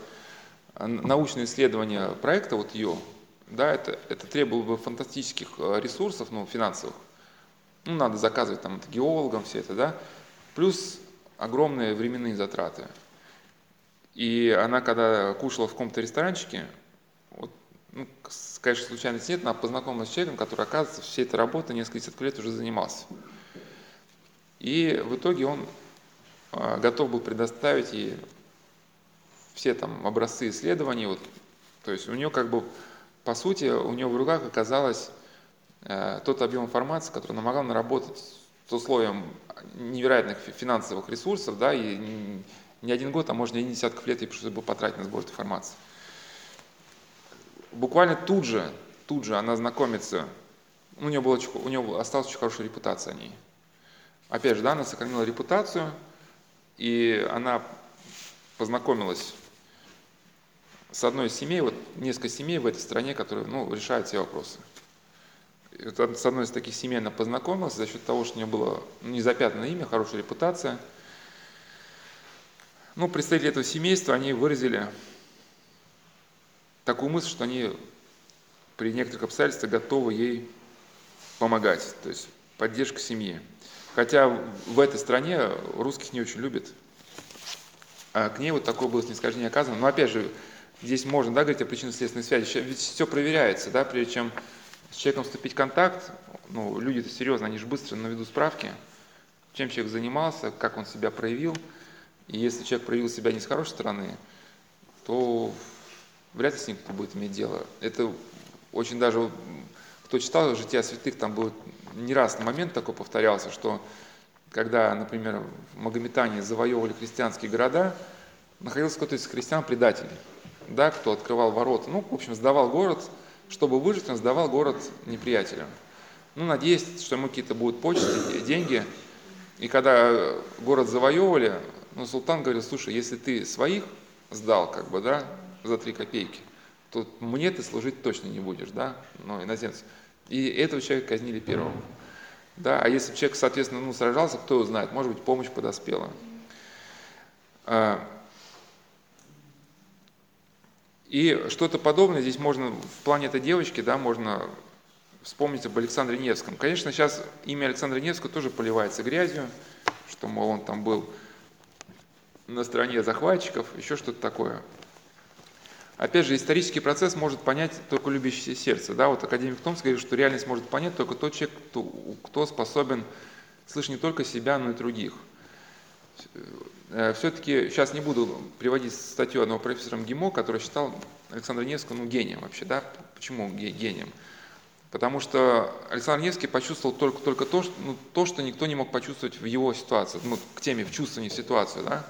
э, научные исследования проекта, вот ее, да, это, это требовало бы фантастических э, ресурсов, ну, финансовых, ну, надо заказывать там геологам все это, да, плюс огромные временные затраты. И она, когда кушала в каком-то ресторанчике, вот, ну, конечно, случайности нет, она познакомилась с человеком, который, оказывается, всей этой работой несколько десятков лет уже занимался. И в итоге он а, готов был предоставить ей все там образцы исследований. Вот, то есть у нее как бы, по сути, у нее в руках оказалось э, тот объем информации, который она могла наработать с условием невероятных финансовых ресурсов, да, и не один год, а может один десятков лет, и чтобы потратить на сбор информации. Буквально тут же, тут же она знакомится, у нее, было, у нее осталась очень хорошая репутация о ней. Опять же, да, она сохранила репутацию, и она познакомилась с одной из семей, вот несколько семей в этой стране, которые ну, решают все вопросы. Это, с одной из таких семей она познакомилась за счет того, что у нее было ну, незапятнанное имя, хорошая репутация – ну, представители этого семейства, они выразили такую мысль, что они при некоторых обстоятельствах готовы ей помогать, то есть поддержка семьи. Хотя в этой стране русских не очень любят, а к ней вот такое было снисхождение оказано. Но опять же, здесь можно да, говорить о причинно-следственной связи, ведь все проверяется, да, прежде чем с человеком вступить в контакт, ну, люди-то серьезно, они же быстро наведут справки, чем человек занимался, как он себя проявил – и если человек проявил себя не с хорошей стороны, то вряд ли с ним кто будет иметь дело. Это очень даже, кто читал «Жития святых», там был не раз момент такой повторялся, что когда, например, магометане завоевывали христианские города, находился кто-то из христиан предатель, да, кто открывал ворота. Ну, в общем, сдавал город, чтобы выжить, он сдавал город неприятелям. Ну, надеясь, что ему какие-то будут почты, деньги. И когда город завоевывали, но султан говорил, слушай, если ты своих сдал, как бы, да, за три копейки, то мне ты служить точно не будешь, да, ну, иноземцу. И этого человека казнили первым. Да, а если бы человек, соответственно, ну, сражался, кто его знает, может быть, помощь подоспела. И что-то подобное здесь можно, в плане этой девочки, да, можно вспомнить об Александре Невском. Конечно, сейчас имя Александра Невского тоже поливается грязью, что, мол, он там был на стороне захватчиков, еще что-то такое. Опять же, исторический процесс может понять только любящее сердце. Да? Вот академик Томс говорит, что реальность может понять только тот человек, кто, кто способен слышать не только себя, но и других. Э, Все-таки сейчас не буду приводить статью одного профессора МГИМО, который считал Александра Невского ну, гением вообще. Да? Почему гением? Потому что Александр Невский почувствовал только, только то, что, ну, то, что никто не мог почувствовать в его ситуации, ну, к теме в чувствовании ситуации. Да?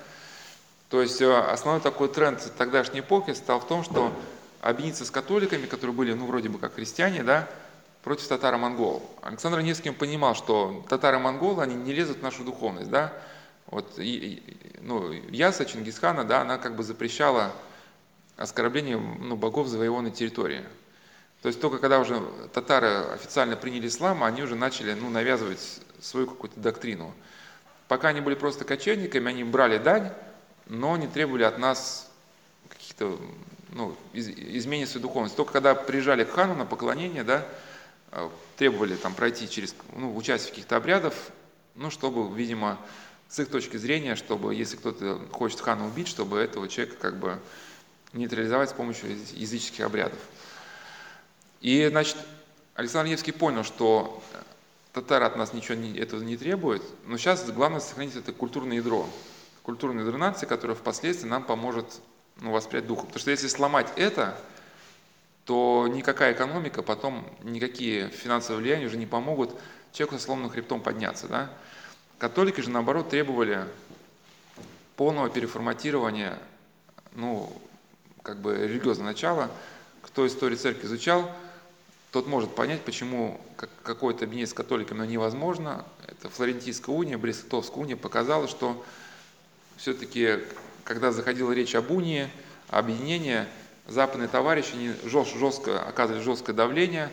То есть э, основной такой тренд тогдашней эпохи стал в том, что объединиться с католиками, которые были, ну, вроде бы как христиане, да, против татаро-монгол. Александр Невский понимал, что татаро-монголы, они не лезут в нашу духовность, да. Вот, и, ну, Яса Чингисхана, да, она как бы запрещала оскорбление ну, богов завоеванной территории. То есть только когда уже татары официально приняли ислам, они уже начали ну, навязывать свою какую-то доктрину. Пока они были просто кочевниками, они брали дань, но не требовали от нас каких-то ну, из, изменений своей духовности. Только когда приезжали к хану на поклонение, да, э, требовали там пройти через, ну, участие в каких-то обрядов, ну, чтобы, видимо, с их точки зрения, чтобы, если кто-то хочет хана убить, чтобы этого человека как бы нейтрализовать с помощью языческих обрядов. И, значит, Александр Невский понял, что татары от нас ничего не, этого не требуют, но сейчас главное сохранить это культурное ядро, культурной ядро нации, которое впоследствии нам поможет ну, воспрять дух. Потому что если сломать это, то никакая экономика, потом никакие финансовые влияния уже не помогут человеку со сломанным хребтом подняться. Да? Католики же, наоборот, требовали полного переформатирования, ну, как бы религиозного начала. Кто историю церкви изучал, тот может понять, почему какое-то объединение с католиками но невозможно. Это Флорентийская уния, Брестовская уния показала, что все-таки, когда заходила речь об унии, объединении, западные товарищи жестко, жестко оказывали жесткое давление,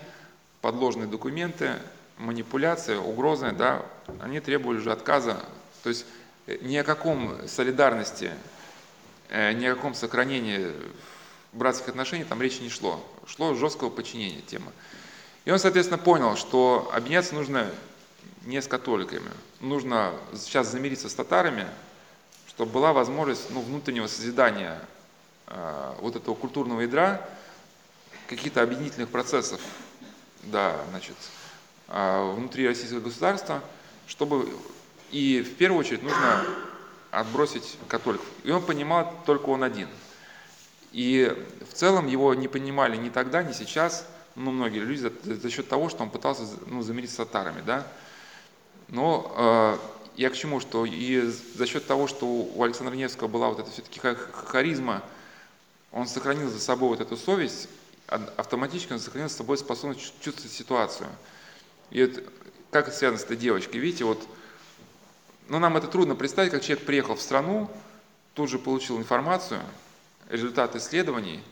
подложные документы, манипуляции, угрозы, да, они требовали уже отказа. То есть э, ни о каком солидарности, э, ни о каком сохранении братских отношений там речи не шло. Шло жесткого подчинения тема. И он, соответственно, понял, что объединяться нужно не с католиками. Нужно сейчас замириться с татарами, чтобы была возможность ну, внутреннего созидания э, вот этого культурного ядра, каких-то объединительных процессов да, значит, внутри российского государства, чтобы и в первую очередь нужно отбросить католиков. И он понимал только он один – и в целом его не понимали ни тогда, ни сейчас, ну, многие люди, за, за счет того, что он пытался ну, замириться с татарами, да. Но э, я к чему, что и за счет того, что у Александра Невского была вот эта все-таки харизма, он сохранил за собой вот эту совесть, автоматически он сохранил за собой способность чувствовать ситуацию. И это, как это связано с этой девочкой? Видите, вот, ну, нам это трудно представить, как человек приехал в страну, тут же получил информацию, результат исследований,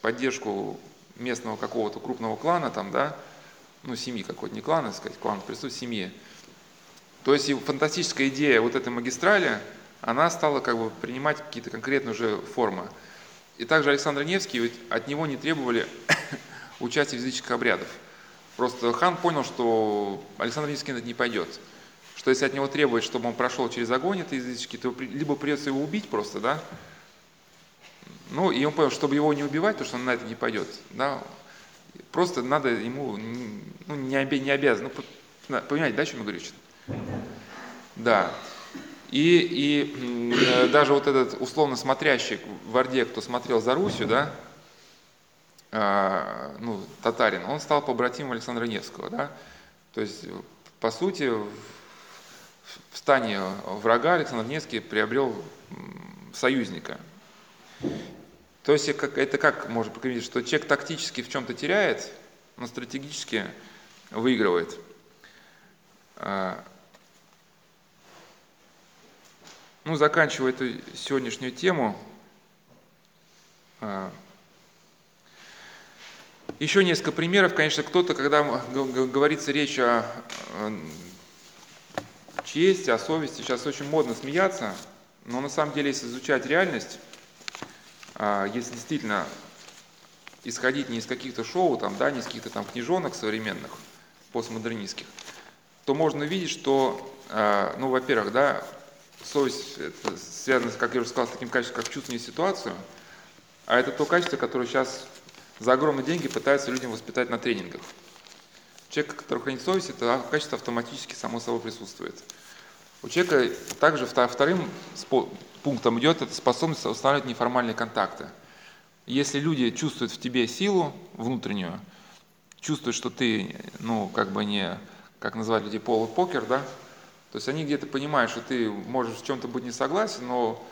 поддержку местного какого-то крупного клана, там, да, ну, семьи какой-то, не клана, сказать, клан присутствует семьи. То есть и фантастическая идея вот этой магистрали, она стала как бы принимать какие-то конкретные уже формы. И также Александр Невский, ведь от него не требовали *coughs* участия в языческих обрядах. Просто хан понял, что Александр Невский это не пойдет. Что если от него требует, чтобы он прошел через огонь это языческий, то либо придется его убить просто, да, ну, и он понял, чтобы его не убивать, потому что он на это не пойдет, да, просто надо ему, ну, не, оби, не обязан, ну, понимаете, да, о чем я говорю? Да. И, и э, даже вот этот условно смотрящий в Орде, кто смотрел за Русью, да, ну, татарин, он стал побратимом Александра Невского, да, то есть, по сути, в, стане врага Александр Невский приобрел союзника. То есть это как можно прокомментировать, что человек тактически в чем-то теряет, но стратегически выигрывает. А, ну, заканчивая эту сегодняшнюю тему, а, Еще несколько примеров. Конечно, кто-то, когда говорится речь о чести, о совести, сейчас очень модно смеяться, но на самом деле, если изучать реальность, а, если действительно исходить не из каких-то шоу, там, да, не из каких-то там книжонок современных, постмодернистских, то можно увидеть, что, а, ну, во-первых, да, совесть связана, как я уже сказал, с таким качеством, как чувствование ситуацию, а это то качество, которое сейчас за огромные деньги пытаются людям воспитать на тренингах. Человек, который хранит совесть, это качество автоматически само собой присутствует. У человека также вторым пунктом идет это способность устанавливать неформальные контакты. Если люди чувствуют в тебе силу внутреннюю, чувствуют, что ты, ну, как бы не, как называют люди, полупокер, да, то есть они где-то понимают, что ты можешь в чем-то быть не согласен, но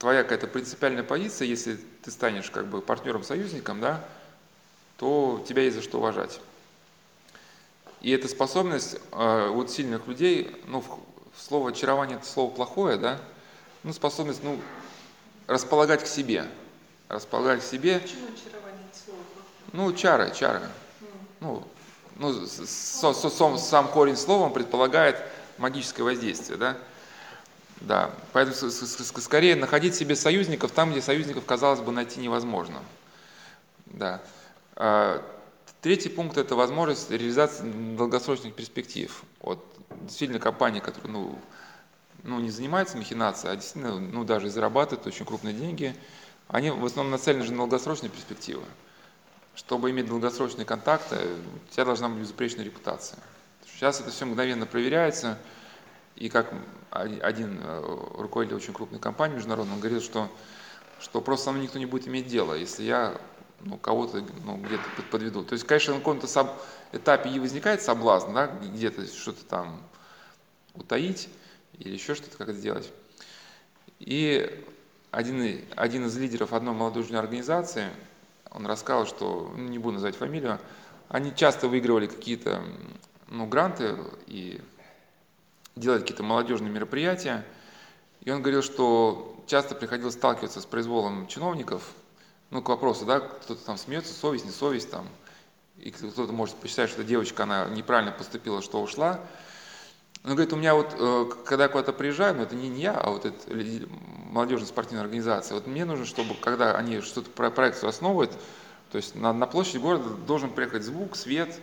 твоя какая-то принципиальная позиция, если ты станешь как бы партнером-союзником, да, то тебя есть за что уважать. И эта способность э, у сильных людей, ну, слово очарование это слово плохое, да, ну, способность, ну, располагать к себе. Располагать к себе. Почему очарование это слово Ну, чара, чара. Mm. Ну, ну, со, со, со, сам корень слова предполагает магическое воздействие, да. Да, поэтому скорее находить себе союзников там, где союзников, казалось бы, найти невозможно. Да. А, третий пункт – это возможность реализации долгосрочных перспектив. Вот действительно компания, которая ну, ну, не занимается махинацией, а действительно ну, даже зарабатывает очень крупные деньги, они в основном нацелены же на долгосрочные перспективы. Чтобы иметь долгосрочные контакты, у тебя должна быть безупречная репутация. Сейчас это все мгновенно проверяется – и как один э, руководитель очень крупной компании международной, он говорил, что, что просто со мной никто не будет иметь дело, если я ну, кого-то ну, где-то подведу. То есть, конечно, на каком-то соб... этапе и возникает соблазн, да, где-то что-то там утаить или еще что-то как сделать. И один, один из лидеров одной молодежной организации, он рассказал, что, ну, не буду называть фамилию, они часто выигрывали какие-то ну, гранты и делать какие-то молодежные мероприятия. И он говорил, что часто приходилось сталкиваться с произволом чиновников, ну, к вопросу, да, кто-то там смеется, совесть, не совесть там, и кто-то может посчитать, что девочка, она неправильно поступила, что ушла. Он говорит, у меня вот, э, когда я куда-то приезжаю, ну, это не я, а вот эта молодежная спортивная организация, вот мне нужно, чтобы, когда они что-то про проект основывают, то есть на, на площади города должен приехать звук, свет,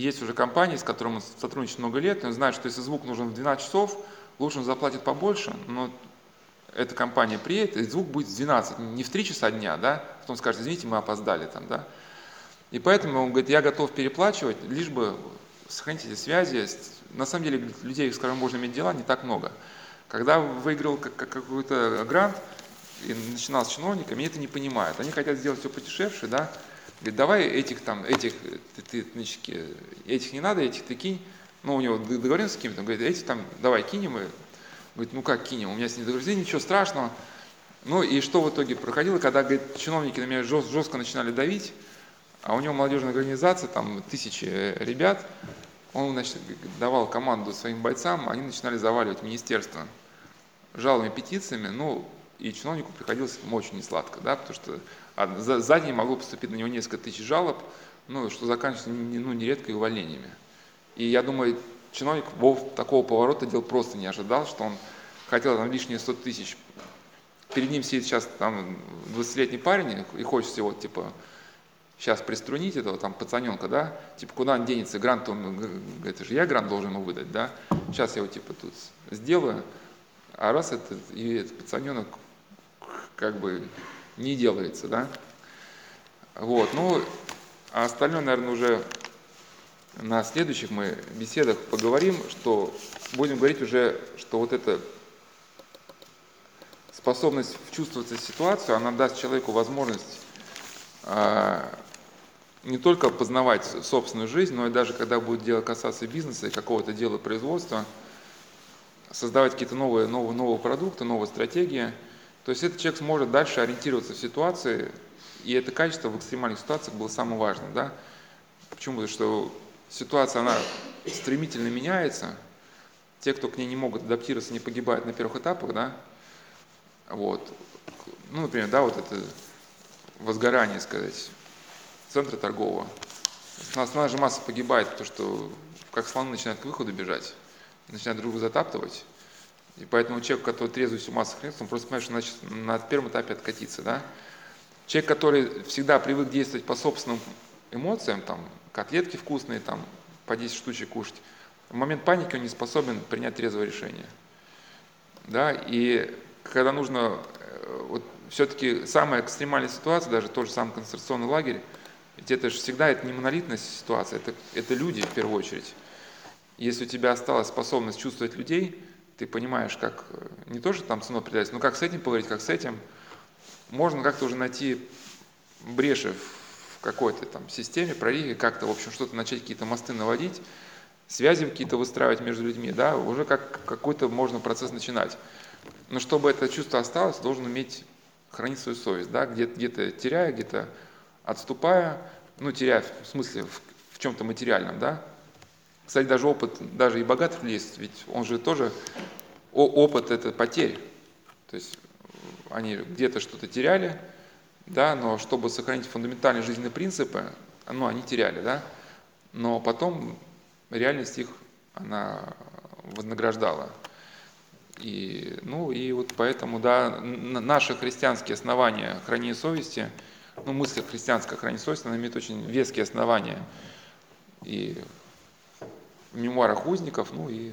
есть уже компании, с которыми он сотрудничает много лет, он знает, что если звук нужен в 12 часов, лучше он заплатит побольше, но эта компания приедет, и звук будет в 12, не в 3 часа дня, да, потом скажет, извините, мы опоздали там, да. И поэтому он говорит, я готов переплачивать, лишь бы сохранить эти связи. На самом деле людей, с которыми можно иметь дела, не так много. Когда выиграл какой-то грант и начинал с чиновниками, это не понимают. Они хотят сделать все подешевше, да, Говорит, давай этих там, этих, ты, ты, значит, этих не надо, этих ты кинь. Ну, у него договоренность с кем-то, говорит, этих там, давай кинем. И, говорит, ну как кинем, у меня с ним договоренность, ничего страшного. Ну и что в итоге проходило, когда, говорит, чиновники на меня жестко, жестко начинали давить, а у него молодежная организация, там тысячи ребят, он, значит, давал команду своим бойцам, они начинали заваливать министерство жалобами, петициями, ну, и чиновнику приходилось очень несладко, да, потому что а за, за день могло поступить на него несколько тысяч жалоб, ну, что заканчивается ну, нередко и увольнениями. И я думаю, чиновник Вов такого поворота дел просто не ожидал, что он хотел там лишние 100 тысяч. Перед ним сидит сейчас там 20-летний парень и хочется его, типа, сейчас приструнить этого там пацаненка, да, типа, куда он денется, грант он, это же я грант должен ему выдать, да, сейчас я его, типа, тут сделаю, а раз это, и этот пацаненок, как бы, не делается, да. Вот, ну, а остальное, наверное, уже на следующих мы беседах поговорим, что будем говорить уже, что вот эта способность вчувствоваться в ситуацию, она даст человеку возможность а, не только познавать собственную жизнь, но и даже когда будет дело касаться бизнеса и какого-то дела производства, создавать какие-то новые, новые, новые продукты, новые стратегии – то есть этот человек сможет дальше ориентироваться в ситуации, и это качество в экстремальных ситуациях было самым важным. Да? Почему? Потому что ситуация, она стремительно меняется, те, кто к ней не могут адаптироваться, не погибают на первых этапах, да, вот, ну, например, да, вот это возгорание, сказать, центра торгового. Основная же масса погибает, потому что как слоны начинают к выходу бежать, начинают друг друга затаптывать. И поэтому человек, который трезвость ума сохранится, он просто понимает, что значит на первом этапе откатиться. Да? Человек, который всегда привык действовать по собственным эмоциям, там, котлетки вкусные, там, по 10 штучек кушать, в момент паники он не способен принять трезвое решение. Да? И когда нужно, э, вот все-таки самая экстремальная ситуация, даже тот же самый концентрационный лагерь, ведь это же всегда это не монолитная ситуация, это, это люди в первую очередь. Если у тебя осталась способность чувствовать людей, ты понимаешь, как э, не то, что там ценой определяется, но как с этим поговорить, как с этим, можно как-то уже найти бреши в какой-то там системе, прорехи, как-то, в общем, что-то начать, какие-то мосты наводить, связи какие-то выстраивать между людьми, да, уже как какой-то можно процесс начинать. Но чтобы это чувство осталось, должен уметь хранить свою совесть, да, где-то где теряя, где-то отступая, ну, теряя в смысле в, в чем-то материальном, да. Кстати, даже опыт, даже и богатых людей, ведь он же тоже, опыт это потерь. То есть они где-то что-то теряли, да, но чтобы сохранить фундаментальные жизненные принципы, ну, они теряли, да, но потом реальность их, она вознаграждала. И, ну, и вот поэтому, да, наши христианские основания хранения совести – ну, мысль христианская хранить совесть, она имеет очень веские основания и в мемуарах узников, ну и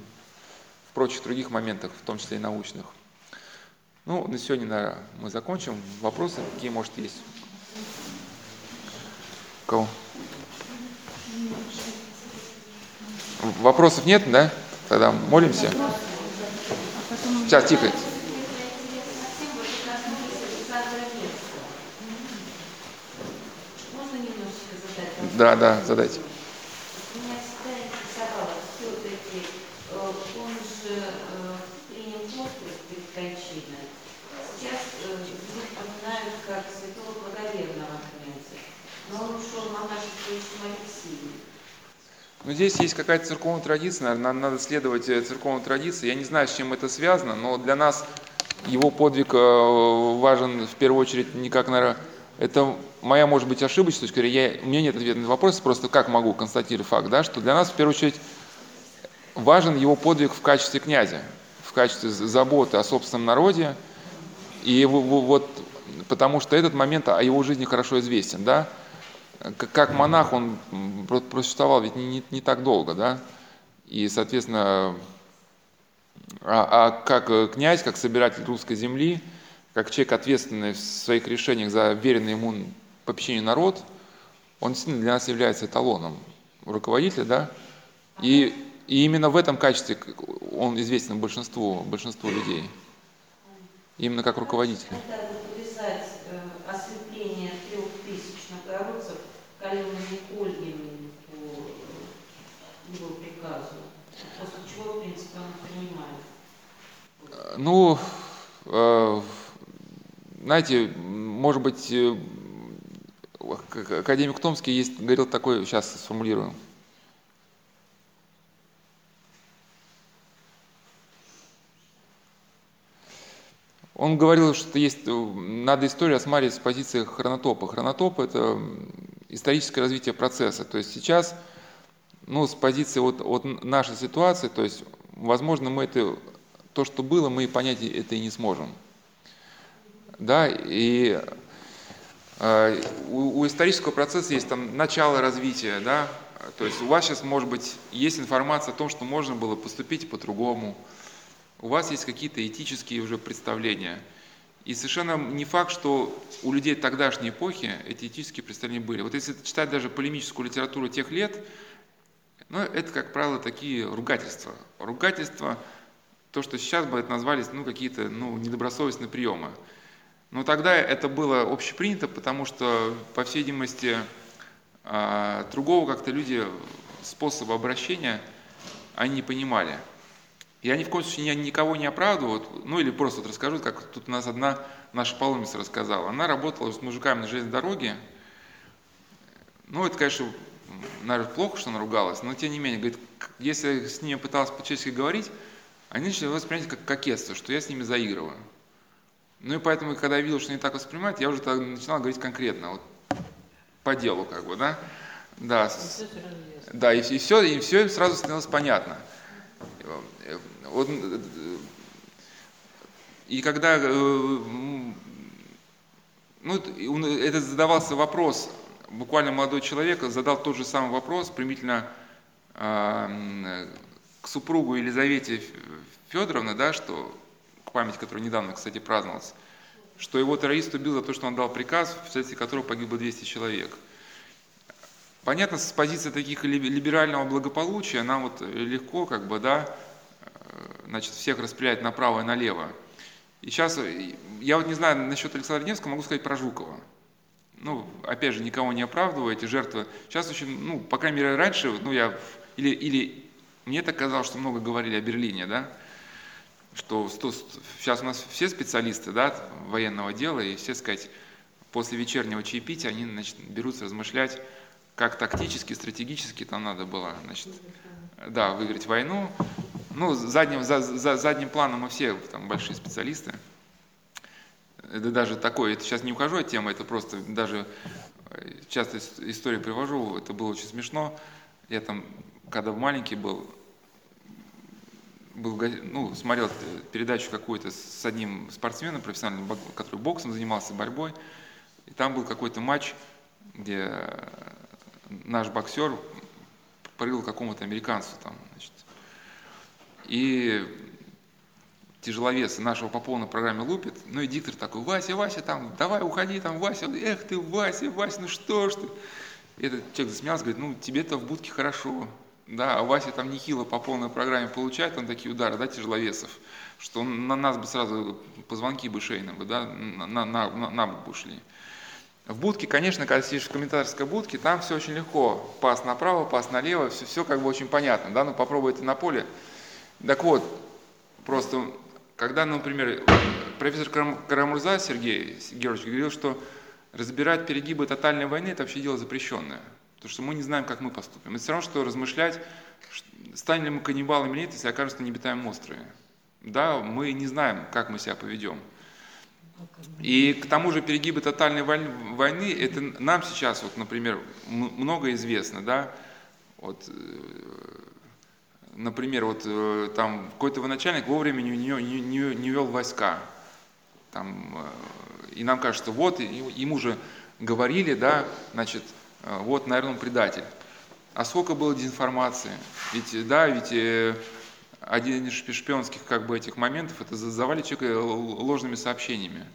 в прочих других моментах, в том числе и научных. Ну, на сегодня, наверное, мы закончим. Вопросы какие, может, есть? Кого? Вопросов нет, да? Тогда молимся. Сейчас, тихо. Да, да, задайте. Меня всегда интересовало все-таки, э, он же э, принял остров перед кончиной. Сейчас люди э, поминают как святого благоверного князя. Но он ушел в монашество еще в Алексии. Ну, здесь есть какая-то церковная традиция, наверное, надо следовать церковной традиции. Я не знаю, с чем это связано, но для нас его подвиг важен в первую очередь не как, наверное, это моя, может быть, ошибочность, точка зрения, я, у меня нет ответа на вопрос, просто как могу констатировать факт, да, что для нас, в первую очередь, важен его подвиг в качестве князя, в качестве заботы о собственном народе, и вот потому что этот момент о его жизни хорошо известен, да, как монах он просуществовал ведь не, не, не так долго, да, и, соответственно, а, а как князь, как собиратель русской земли, как человек, ответственный в своих решениях за веренный ему попечению народ, он действительно для нас является эталоном руководителя, да, и, и именно в этом качестве он известен большинству, большинству людей, именно как руководитель. Когда подписать э, ослепление трех тысяч новгородцев калеными кольями по его приказу, после чего, в принципе, он принимает? Ну, э, знаете, может быть, э, академик Томский есть, говорил такой, сейчас сформулирую. Он говорил, что есть, надо историю осматривать с позиции хронотопа. Хронотоп – это историческое развитие процесса. То есть сейчас, ну, с позиции вот, вот нашей ситуации, то есть, возможно, мы это, то, что было, мы понять это и не сможем да, и э, у, у исторического процесса есть там начало развития, да, то есть у вас сейчас, может быть, есть информация о том, что можно было поступить по-другому, у вас есть какие-то этические уже представления. И совершенно не факт, что у людей тогдашней эпохи эти этические представления были. Вот если читать даже полемическую литературу тех лет, ну, это, как правило, такие ругательства. Ругательства, то, что сейчас бы это назвались, ну, какие-то, ну, недобросовестные приемы. Но тогда это было общепринято, потому что, по всей видимости, а, другого как-то люди способа обращения они не понимали. Я ни в коем случае никого не оправдываю, ну или просто вот расскажу, как тут у нас одна наша паломница рассказала. Она работала с мужиками на железной дороге. Ну, это, конечно, наверное, плохо, что она ругалась, но тем не менее, говорит, если с ними пыталась по-человечески говорить, они начали воспринять как кокетство, что я с ними заигрываю. Ну и поэтому, когда я видел, что они так воспринимают, я уже начинал говорить конкретно. Вот по делу, как бы, да? Да, да, и, и все, и все им сразу становилось понятно. Вот, и когда, э, ну, это задавался вопрос, буквально молодой человек задал тот же самый вопрос, примительно а, к супругу Елизавете Федоровне, да, что, к памяти, которая недавно, кстати, праздновалась, что его террорист убил за то, что он дал приказ, вследствие которого погибло 200 человек. Понятно, с позиции таких ли- либерального благополучия нам вот легко, как бы, да, э, значит, всех распределять направо и налево. И сейчас, э, я вот не знаю насчет Александра Невского, могу сказать про Жукова. Ну, опять же, никого не оправдываю, эти жертвы. Сейчас очень, ну, по крайней мере, раньше, ну, я, или, или мне так казалось, что много говорили о Берлине, да, что сто- сейчас у нас все специалисты, да, военного дела, и все, сказать, после вечернего чаепития они, значит, берутся размышлять, как тактически, стратегически там надо было, значит, да, выиграть войну. Ну, задним, за, за задним планом мы все там большие специалисты. Это даже такое, это сейчас не ухожу от темы, это просто даже э, часто ис- историю привожу, это было очень смешно. Я там, когда маленький был, был, ну, смотрел э, передачу какую-то с одним спортсменом профессиональным, который боксом занимался, борьбой. И там был какой-то матч, где э, наш боксер порыл какому-то американцу там, значит. И тяжеловесы нашего по полной программе лупит. Ну и диктор такой, Вася, Вася, там, давай уходи, там, Вася, эх ты, Вася, Вася, ну что ж ты. И этот человек засмеялся, говорит, ну тебе-то в будке хорошо. Да, а Вася там нехило по полной программе получает, он такие удары, да, тяжеловесов, что он на нас бы сразу позвонки бы шейные бы, да, на, на, на, на бок бы ушли. В будке, конечно, когда сидишь в комментаторской будке, там все очень легко. Пас направо, пас налево, все, все как бы очень понятно, да, ну попробуй это на поле. Так вот, просто, когда, например, профессор Карам- Карамурза Сергей Георгиевич говорил, что разбирать перегибы тотальной войны – это вообще дело запрещенное. Потому что мы не знаем, как мы поступим. Это все равно, что размышлять, станем ли мы каннибалами или нет, если окажется необитаемым острове. Да, мы не знаем, как мы себя поведем. И к тому же перегибы тотальной войн- войны, это нам сейчас, вот, например, много известно, да, вот, э, например, вот э, там какой-то военачальник вовремя не, не, не, не- вел войска, там, э, и нам кажется, вот, ему же говорили, да, значит, вот, наверное, он предатель. А сколько было дезинформации? Ведь, да, ведь э, один из шпи- шпионских как бы этих моментов, это за- завалить человека ложными сообщениями.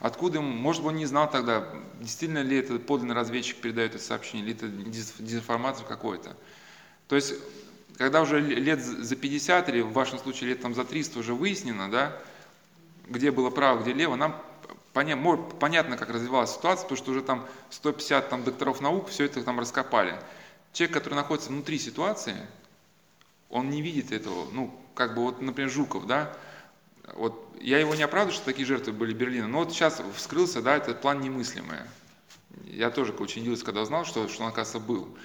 Откуда, может быть, он не знал тогда, действительно ли это подлинный разведчик передает это сообщение, или это дез- дезинформация какой-то. То есть, когда уже лет за 50 или в вашем случае лет там за 300 уже выяснено, да, где было право, где лево, нам понятно, как развивалась ситуация, потому что уже там 150 там, докторов наук все это там раскопали. Человек, который находится внутри ситуации, он не видит этого, ну, как бы вот, например, Жуков, да, вот я его не оправдываю, что такие жертвы были Берлина, но вот сейчас вскрылся, да, этот план немыслимый. Я тоже очень удивился, когда узнал, что, что он, оказывается, был.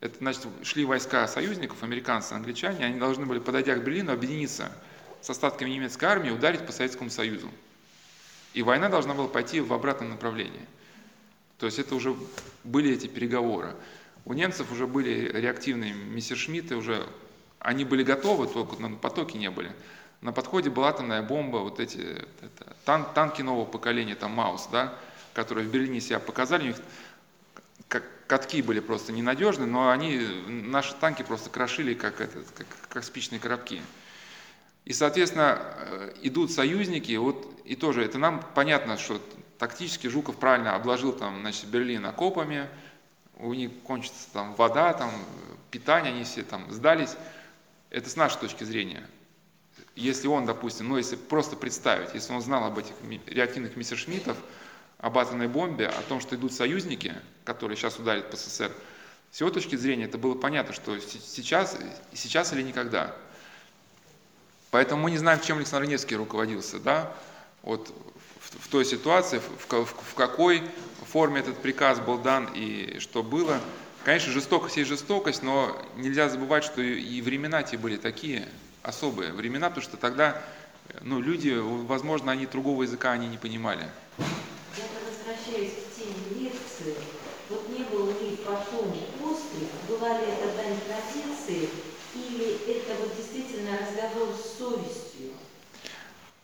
Это, значит, шли войска союзников, американцы, англичане, они должны были, подойдя к Берлину, объединиться с остатками немецкой армии ударить по Советскому Союзу. И война должна была пойти в обратном направлении. То есть это уже были эти переговоры. У немцев уже были реактивные мессершмитты, уже они были готовы, только на потоке не были. На подходе была атомная бомба, вот эти это, тан- танки нового поколения, там Маус, да, которые в Берлине себя показали, у них как катки были просто ненадежны, но они, наши танки просто крошили, как, этот, как, как спичные коробки. И, соответственно, э, идут союзники, вот, и тоже это нам понятно, что тактически Жуков правильно обложил там, значит, Берлин окопами, у них кончится там вода, там, питание, они все там сдались. Это с нашей точки зрения. Если он, допустим, ну если просто представить, если он знал об этих реактивных мессершмиттов, об атомной бомбе, о том, что идут союзники, которые сейчас ударят по СССР, с его точки зрения это было понятно, что сейчас, сейчас или никогда. Поэтому мы не знаем, чем Александр Невский руководился, да, вот в, в той ситуации, в, в- в какой форме этот приказ был дан и что было. Конечно, жестокость есть жестокость, но нельзя забывать, что и времена те были такие особые времена, потому что тогда ну, люди, возможно, они другого языка они не понимали. Я возвращаюсь к теме лекции. Вот не было на разговор с совестью.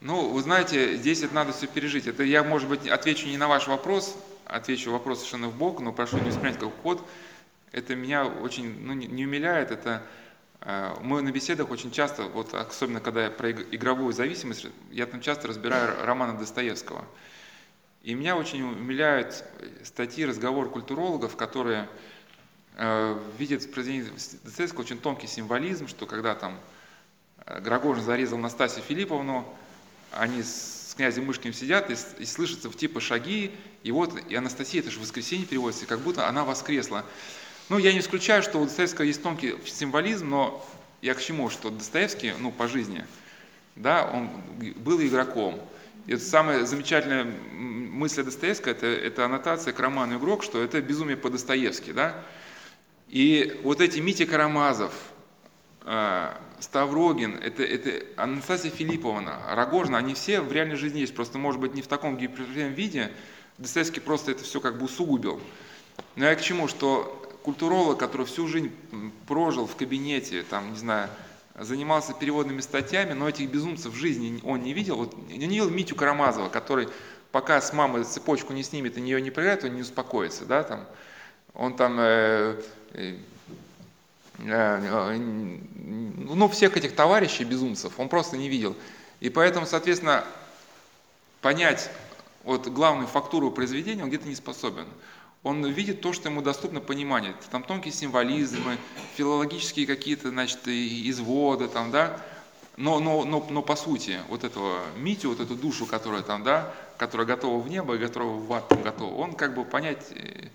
Ну, вы знаете, здесь это надо все пережить. Это я, может быть, отвечу не на ваш вопрос, отвечу вопрос совершенно в бок, но прошу не воспринять как ход. Это меня очень ну, не умиляет. Это э, мы на беседах очень часто, вот особенно когда я про игровую зависимость, я там часто разбираю романы Достоевского. И меня очень умиляют статьи, разговор культурологов, которые э, видят в произведении Достоевского очень тонкий символизм, что когда там э, Грагожин зарезал Настасью Филипповну, они с князем Мышкиным сидят и, и слышатся в типа шаги, и вот и Анастасия, это же воскресенье переводится, как будто она воскресла. Ну, я не исключаю, что у Достоевского есть тонкий символизм, но я к чему, что Достоевский, ну, по жизни, да, он был игроком. И это самая замечательная мысль Достоевского, это, это аннотация к роману «Игрок», что это безумие по-достоевски, да. И вот эти Митя Карамазов, а, Ставрогин, это, это Анастасия Филипповна, Рогожина, они все в реальной жизни есть, просто, может быть, не в таком гипертрофированном виде, Достоевский просто это все как бы усугубил. Но я к чему, что культуролог, который всю жизнь прожил в кабинете, там, не знаю, занимался переводными статьями, но этих безумцев в жизни он не видел. Вот, не видел Митю Карамазова, который пока с мамой цепочку не снимет и нее не проиграет, он не успокоится, да, там. Он там Э, ну, всех этих товарищей, безумцев, он просто не видел. И поэтому, соответственно, понять вот главную фактуру произведения он где-то не способен. Он видит то, что ему доступно понимание. Там тонкие символизмы, филологические какие-то, значит, изводы, там, да. Но, но, но, но по сути, вот этого Митю, вот эту душу, которая там, да, которая готова в небо и готова в ад, готова, он как бы понять э, Э,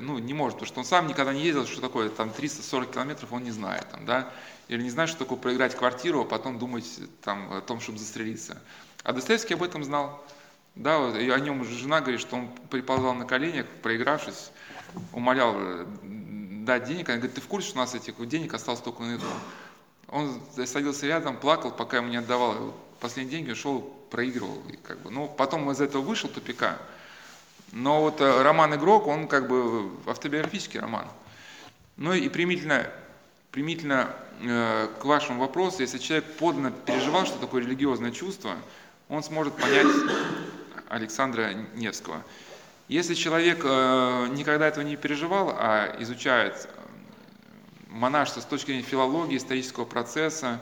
ну, не может, потому что он сам никогда не ездил, что такое там 340 километров, он не знает, там, да, или не знает, что такое проиграть квартиру, а потом думать там, о том, чтобы застрелиться. А Достоевский об этом знал. Да, вот, и о нем жена говорит, что он приползал на коленях, проигравшись, умолял э, дать денег. Она говорит, ты в курсе, что у нас этих денег осталось только на это? Он садился рядом, плакал, пока ему не отдавал последние деньги, шел, проигрывал. И как бы. Ну, потом из этого вышел тупика. Но вот э, роман «Игрок», он как бы автобиографический роман. Ну и примительно, примительно э, к вашему вопросу, если человек подлинно переживал, что такое религиозное чувство, он сможет понять Александра Невского. Если человек э, никогда этого не переживал, а изучает э, монашество с точки зрения филологии, исторического процесса,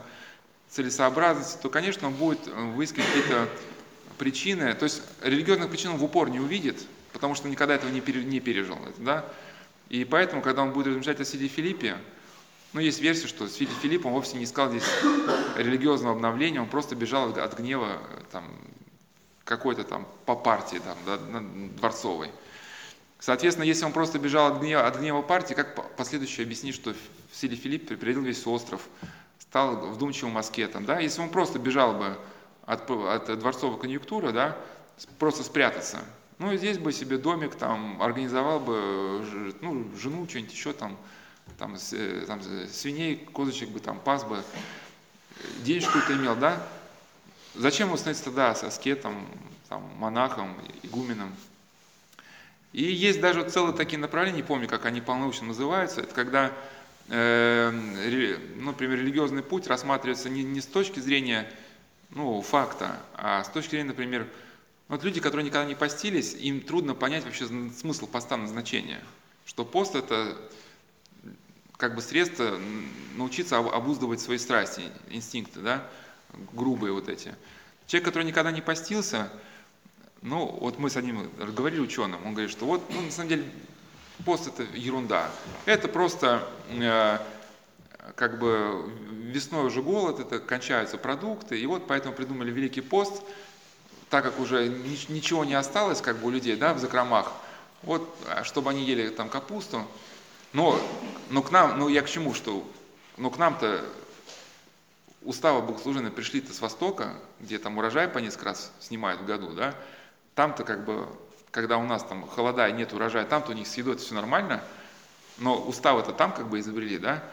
целесообразности, то, конечно, он будет э, выискивать какие-то причины, то есть религиозных причин он в упор не увидит, потому что никогда этого не, пере, не пережил. Да? И поэтому, когда он будет размышлять о Святой Филиппе, ну, есть версия, что Святый Филипп, он вовсе не искал здесь религиозного обновления, он просто бежал от гнева там, какой-то там по партии там, да, дворцовой. Соответственно, если он просто бежал от гнева, от гнева партии, как последующее объяснить, что Святый Филипп переделил весь остров, стал вдумчивым аскетом, да? Если он просто бежал бы от, от дворцовой конъюнктуры, да, просто спрятаться, ну, и здесь бы себе домик там организовал бы, ну, жену, что-нибудь еще там, там, э, там свиней, козочек бы там пас бы, денежку-то имел, да? Зачем ему становиться тогда аскетом, там, монахом, игуменом? И есть даже целые такие направления, не помню, как они полнонаучно называются, это когда, э, ну, например, религиозный путь рассматривается не, не с точки зрения ну, факта, а с точки зрения, например, вот люди, которые никогда не постились, им трудно понять вообще смысл поста назначения. Что пост – это как бы средство научиться обуздывать свои страсти, инстинкты, да, грубые вот эти. Человек, который никогда не постился, ну, вот мы с одним говорили ученым, он говорит, что вот, ну, на самом деле, пост это ерунда. Это просто э, как бы весной уже голод, это кончаются продукты, и вот поэтому придумали Великий пост – так как уже ничего не осталось как бы у людей да, в закромах, вот, а чтобы они ели там капусту, но, но к нам, ну я к чему, что, но к нам-то уставы богослужения пришли-то с Востока, где там урожай по несколько раз снимают в году, да, там-то как бы, когда у нас там холода и нет урожая, там-то у них с едой все нормально, но уставы-то там как бы изобрели, да,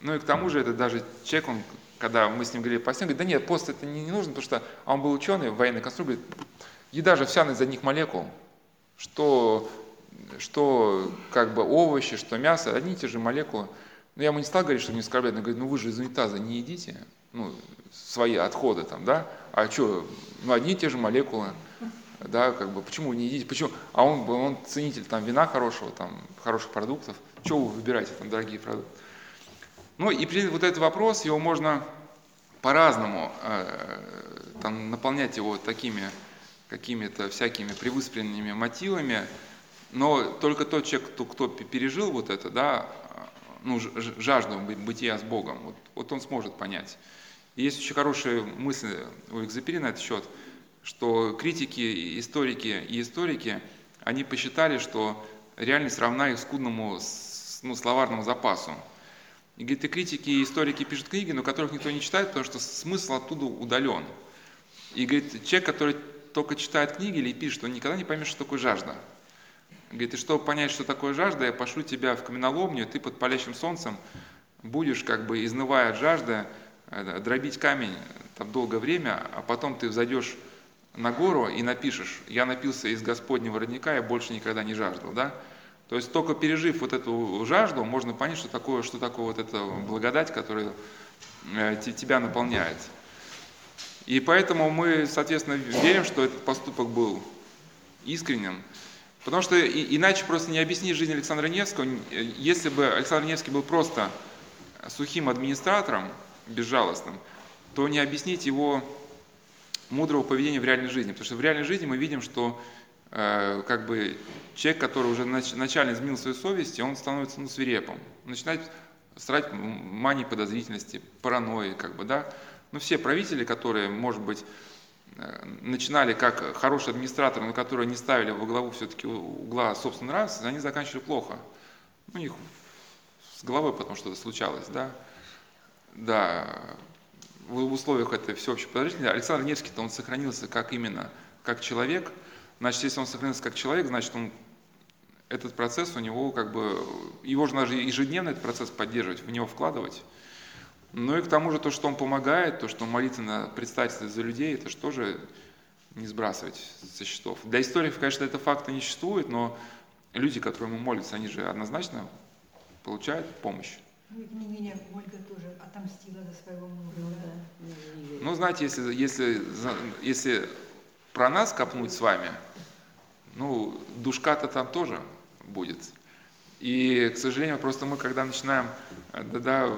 ну и к тому же это даже человек, он когда мы с ним говорили по он говорит, да нет, пост это не, не нужно, потому что а он был ученый, военный конструктор, говорит, еда же вся из одних молекул, что, что как бы овощи, что мясо, одни и те же молекулы. Ну, я ему не стал говорить, что не оскорбляет, но говорит, ну вы же из унитаза не едите, ну, свои отходы там, да, а что, ну, одни и те же молекулы, да, как бы, почему не едите, почему, а он, он ценитель там вина хорошего, там, хороших продуктов, что вы выбираете там дорогие продукты? Ну, и при вот этот вопрос, его можно по-разному э, там, наполнять его такими какими-то всякими превыспленными мотивами, но только тот человек, кто, кто пережил вот это, да, ну, жажду бытия с Богом, вот, вот он сможет понять. И есть очень хорошая мысль у Экзапери на этот счет, что критики, историки и историки, они посчитали, что реальность равна их скудному ну, словарному запасу. И говорит, и критики, и историки пишут книги, но которых никто не читает, потому что смысл оттуда удален. И говорит, человек, который только читает книги или пишет, он никогда не поймет, что такое жажда. Говорит, и чтобы понять, что такое жажда, я пошлю тебя в каменоломню, ты под палящим солнцем будешь, как бы изнывая от жажды, э, дробить камень там долгое время, а потом ты взойдешь на гору и напишешь, я напился из Господнего родника, я больше никогда не жаждал, да? То есть только пережив вот эту жажду, можно понять, что такое, что такое вот эта благодать, которая э, тебя наполняет. И поэтому мы, соответственно, верим, что этот поступок был искренним, Потому что иначе просто не объяснить жизнь Александра Невского. Если бы Александр Невский был просто сухим администратором, безжалостным, то не объяснить его мудрого поведения в реальной жизни. Потому что в реальной жизни мы видим, что как бы человек, который уже нач, начально изменил свою совесть, он становится ну, свирепым. Начинает страдать манией подозрительности, паранойи, как бы, да. Ну, все правители, которые, может быть, Э, начинали как хорошие администраторы, но которые не ставили во главу все-таки угла собственный раз, они заканчивали плохо. У них с головой потом что-то случалось, да. Да, в условиях этой всеобщей подозрительности Александр Невский-то он сохранился как именно, как человек. Значит, если он сохранился как человек, значит, он этот процесс у него как бы, его же надо ежедневно этот процесс поддерживать, в него вкладывать. Ну и к тому же то, что он помогает, то, что он молится на предстательство за людей, это же тоже не сбрасывать со счетов. Для историков, конечно, это факта не существует, но люди, которые ему молятся, они же однозначно получают помощь. Ну, не менее, Ольга тоже отомстила за своего мужа. Ну, да. ну знаете, если, если, если про нас копнуть с вами, ну, душка-то там тоже будет. И, к сожалению, просто мы, когда начинаем да, да,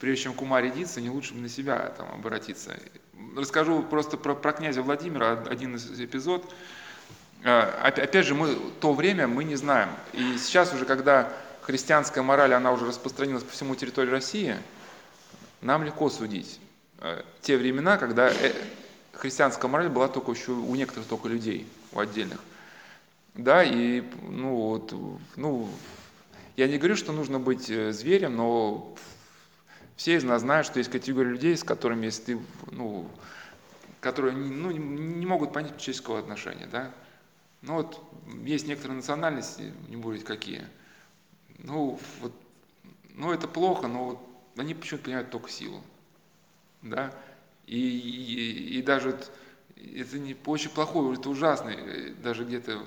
прежде чем к рядиться, не лучше бы на себя там, обратиться. Расскажу просто про, про князя Владимира, один из эпизод. А, опять же, мы то время мы не знаем. И сейчас уже, когда христианская мораль, она уже распространилась по всему территории России, нам легко судить. А, те времена, когда э, христианская мораль была только еще у некоторых только людей, у отдельных. Да, и, ну, вот, ну, я не говорю, что нужно быть э, зверем, но все из нас знают, что есть категория людей, с которыми, если ты, ну, которые ну, не могут понять человеческого отношения, да. Ну вот есть некоторые национальности, не будет какие. Ну, вот, ну это плохо, но вот они почему-то понимают только силу, да. И, и, и даже это не очень плохой, это ужасный, даже где-то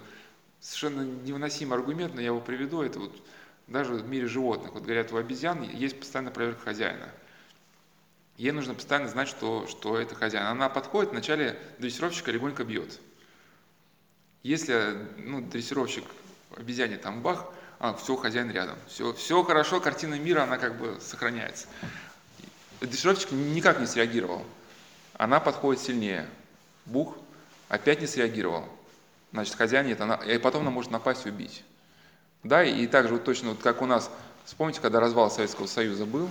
совершенно невыносимый аргумент, но я его приведу, это вот даже в мире животных. Вот говорят, у обезьян есть постоянная проверка хозяина. Ей нужно постоянно знать, что, что это хозяин. Она подходит, вначале дрессировщика легонько бьет. Если ну, дрессировщик обезьяне там бах, а, все, хозяин рядом. Все, все хорошо, картина мира, она как бы сохраняется. Дрессировщик никак не среагировал. Она подходит сильнее. Бух опять не среагировал. Значит, хозяин нет, она, и потом она может напасть и убить. Да, и также вот точно, вот как у нас, вспомните, когда развал Советского Союза был,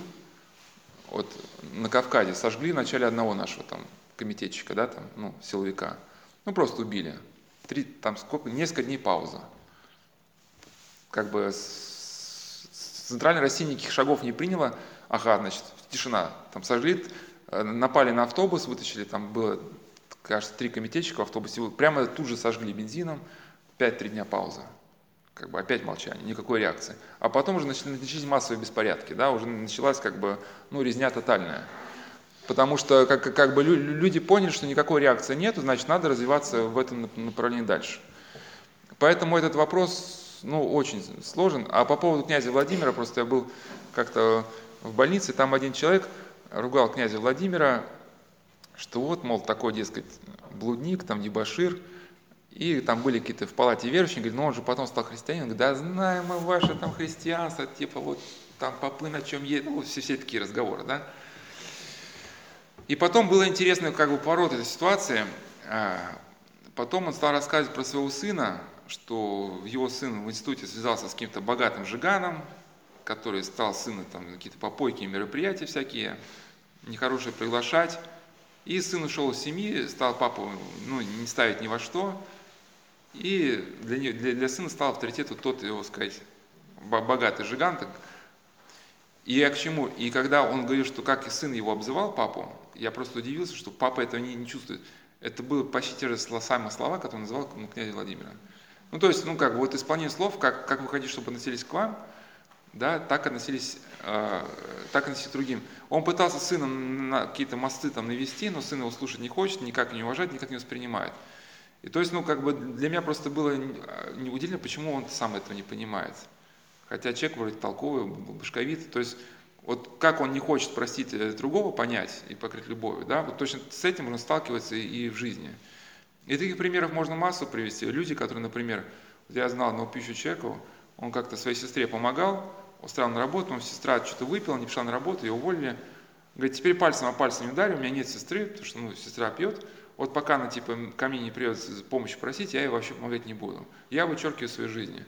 вот на Кавказе сожгли в начале одного нашего там комитетчика, да, там, ну, силовика. Ну, просто убили. Три, там сколько, несколько дней пауза. Как бы с, с Центральной России никаких шагов не приняла. Ага, значит, тишина. Там сожгли, напали на автобус, вытащили, там было, кажется, три комитетчика в автобусе, прямо тут же сожгли бензином, 5-3 дня пауза как бы опять молчание, никакой реакции. А потом уже начались массовые беспорядки, да, уже началась как бы, ну, резня тотальная. Потому что как, как бы люди поняли, что никакой реакции нет, значит, надо развиваться в этом направлении дальше. Поэтому этот вопрос, ну, очень сложен. А по поводу князя Владимира, просто я был как-то в больнице, там один человек ругал князя Владимира, что вот, мол, такой, дескать, блудник, там, дебашир, и там были какие-то в палате верующие, говорит, ну он же потом стал христианином, говорит, да знаем мы ваше там христианство, типа вот там попы на чем едут, ну, все, все такие разговоры, да. И потом было интересно, как бы поворот этой ситуации. А, потом он стал рассказывать про своего сына, что его сын в институте связался с каким-то богатым жиганом, который стал сына там какие-то попойки и мероприятия всякие, нехорошие приглашать. И сын ушел из семьи, стал папу ну, не ставить ни во что. И для, для, для сына стал авторитетом тот, его сказать, богатый жигант. И я к чему? И когда он говорил, что как и сын его обзывал папу, я просто удивился, что папа этого не, не чувствует. Это было почти те же самые слова, которые он называл ну, князя Владимира. Ну, то есть, ну, как вот исполнение слов, как, как вы хотите, чтобы относились к вам, да, так относились, э, так относились к другим. Он пытался сына на какие-то мосты там навести, но сын его слушать не хочет, никак не уважает, никак не воспринимает. И то есть, ну, как бы для меня просто было неудивительно, почему он сам этого не понимает. Хотя человек вроде толковый, башковитый, то есть вот как он не хочет простить э, другого, понять и покрыть любовью, да, вот точно с этим он сталкивается и в жизни. И таких примеров можно массу привести. Люди, которые, например, я знал одного пищу человека, он как-то своей сестре помогал, устраивал на работу, он сестра что-то выпила, не пришла на работу, ее уволили. Говорит, теперь пальцем о пальцем не ударю, у меня нет сестры, потому что ну, сестра пьет. Вот пока она типа ко мне не придет помощи просить, я ей вообще помогать не буду. Я вычеркиваю своей жизни.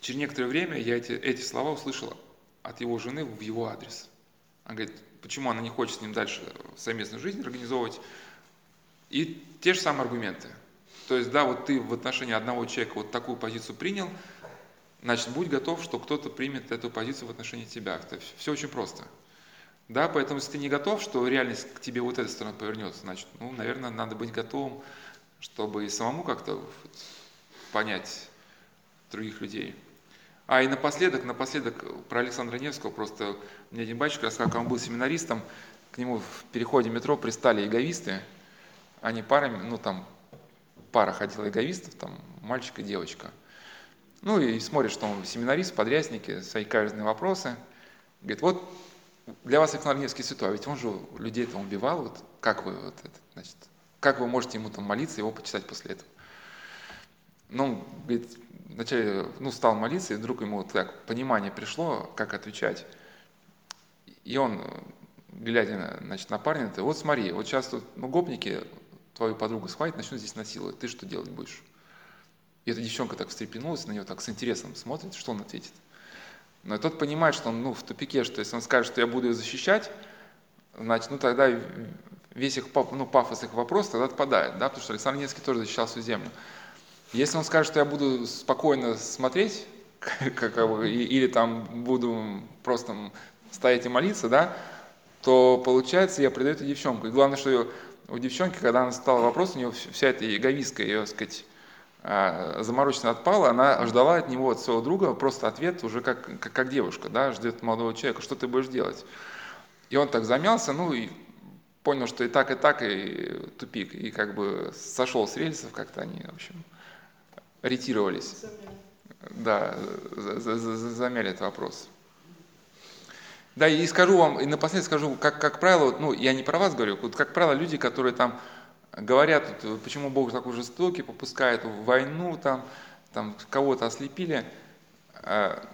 Через некоторое время я эти, эти слова услышал от его жены в его адрес. Она говорит, почему она не хочет с ним дальше совместную жизнь организовывать. И те же самые аргументы. То есть, да, вот ты в отношении одного человека вот такую позицию принял, значит, будь готов, что кто-то примет эту позицию в отношении тебя. Это все очень просто. Да, поэтому если ты не готов, что реальность к тебе вот этой стороной повернется, значит, ну, наверное, надо быть готовым, чтобы и самому как-то понять других людей. А и напоследок, напоследок про Александра Невского, просто мне один батюшка рассказал, как он был семинаристом, к нему в переходе метро пристали эговисты, они парами, ну там пара ходила эговистов, там мальчик и девочка. Ну и смотрит, что он семинарист, подрясники, свои каверзные вопросы. Говорит, вот для вас Александр Невский святой, а ведь он же людей там убивал, вот как вы вот это, значит, как вы можете ему там молиться, его почитать после этого? Ну, говорит, вначале ну, стал молиться, и вдруг ему так понимание пришло, как отвечать. И он, глядя значит, на парня, говорит, вот смотри, вот сейчас тут ну, гопники твою подругу схватят, начнут здесь насиловать, ты что делать будешь? И эта девчонка так встрепенулась, на него так с интересом смотрит, что он ответит. Но тот понимает, что он ну, в тупике, что если он скажет, что я буду ее защищать, значит, ну тогда весь их ну, пафос их вопрос тогда отпадает, да, потому что Александр Невский тоже защищал всю землю. Если он скажет, что я буду спокойно смотреть, *laughs* как, или там буду просто стоять и молиться, да, то получается, я предаю эту девчонку. И главное, что у девчонки, когда она стала вопрос, у нее вся эта эговистка, ее, сказать, а, замороченно отпала, она ждала от него, от своего друга, просто ответ уже как, как, как девушка, да, ждет молодого человека, что ты будешь делать. И он так замялся, ну и понял, что и так, и так, и тупик, и как бы сошел с рельсов, как-то они, в общем, ретировались. Да, замяли этот вопрос. Да, и скажу вам, и напоследок скажу, как, как правило, ну, я не про вас говорю, вот как правило, люди, которые там говорят, почему Бог такой жестокий, попускает войну, там, там кого-то ослепили, а,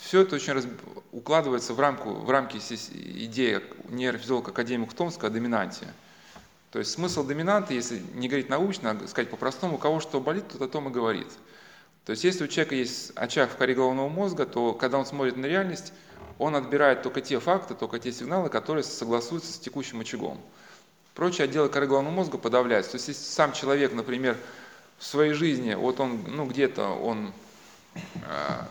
все это очень раз, укладывается в, рамку, в рамки идеи нейрофизиолога академика Томска о доминанте. То есть смысл доминанты, если не говорить научно, а сказать по-простому, у кого что болит, тот о том и говорит. То есть если у человека есть очаг в коре головного мозга, то когда он смотрит на реальность, он отбирает только те факты, только те сигналы, которые согласуются с текущим очагом. Прочие отделы коры головного мозга подавляются. То есть если сам человек, например, в своей жизни, вот он, ну где-то он а,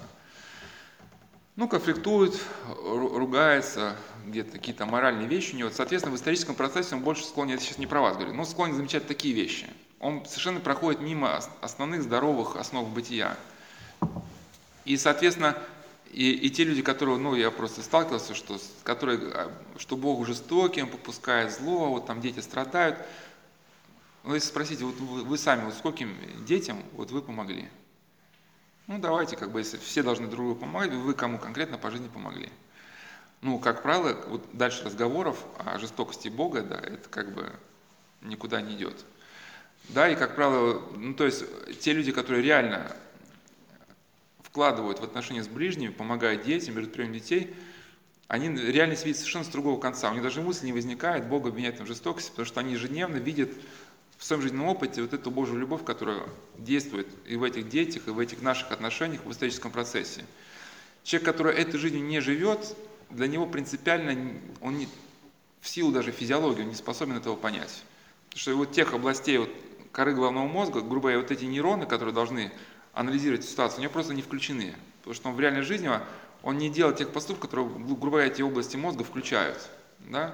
ну, конфликтует, ругается, где-то какие-то моральные вещи у него. Соответственно, в историческом процессе он больше склонен, я сейчас не про вас говорю, но склонен замечать такие вещи. Он совершенно проходит мимо основных здоровых основ бытия. И, соответственно, и, и те люди, которые, ну, я просто сталкивался, что, которые, а, что Бог жестокий, Он попускает зло, вот там дети страдают. Ну, если спросите, вот вы, вы сами, вот скольким детям вот вы помогли? Ну, давайте, как бы, если все должны друг другу помогать, вы кому конкретно по жизни помогли. Ну, как правило, вот дальше разговоров о жестокости Бога, да, это как бы никуда не идет. Да, и как правило, ну, то есть те люди, которые реально вкладывают в отношения с ближними, помогают детям, берут прием детей, они реально видят совершенно с другого конца. У них даже мысли не возникает Бога обвинять в жестокости, потому что они ежедневно видят в своем жизненном опыте вот эту Божью любовь, которая действует и в этих детях, и в этих наших отношениях в историческом процессе. Человек, который этой жизнью не живет, для него принципиально, он не, в силу даже физиологии, он не способен этого понять. Потому что вот тех областей вот, коры головного мозга, грубо говоря, вот эти нейроны, которые должны анализировать ситуацию, у него просто не включены. Потому что он в реальной жизни, он не делает тех поступков, которые, грубо говоря, эти области мозга включают. Да?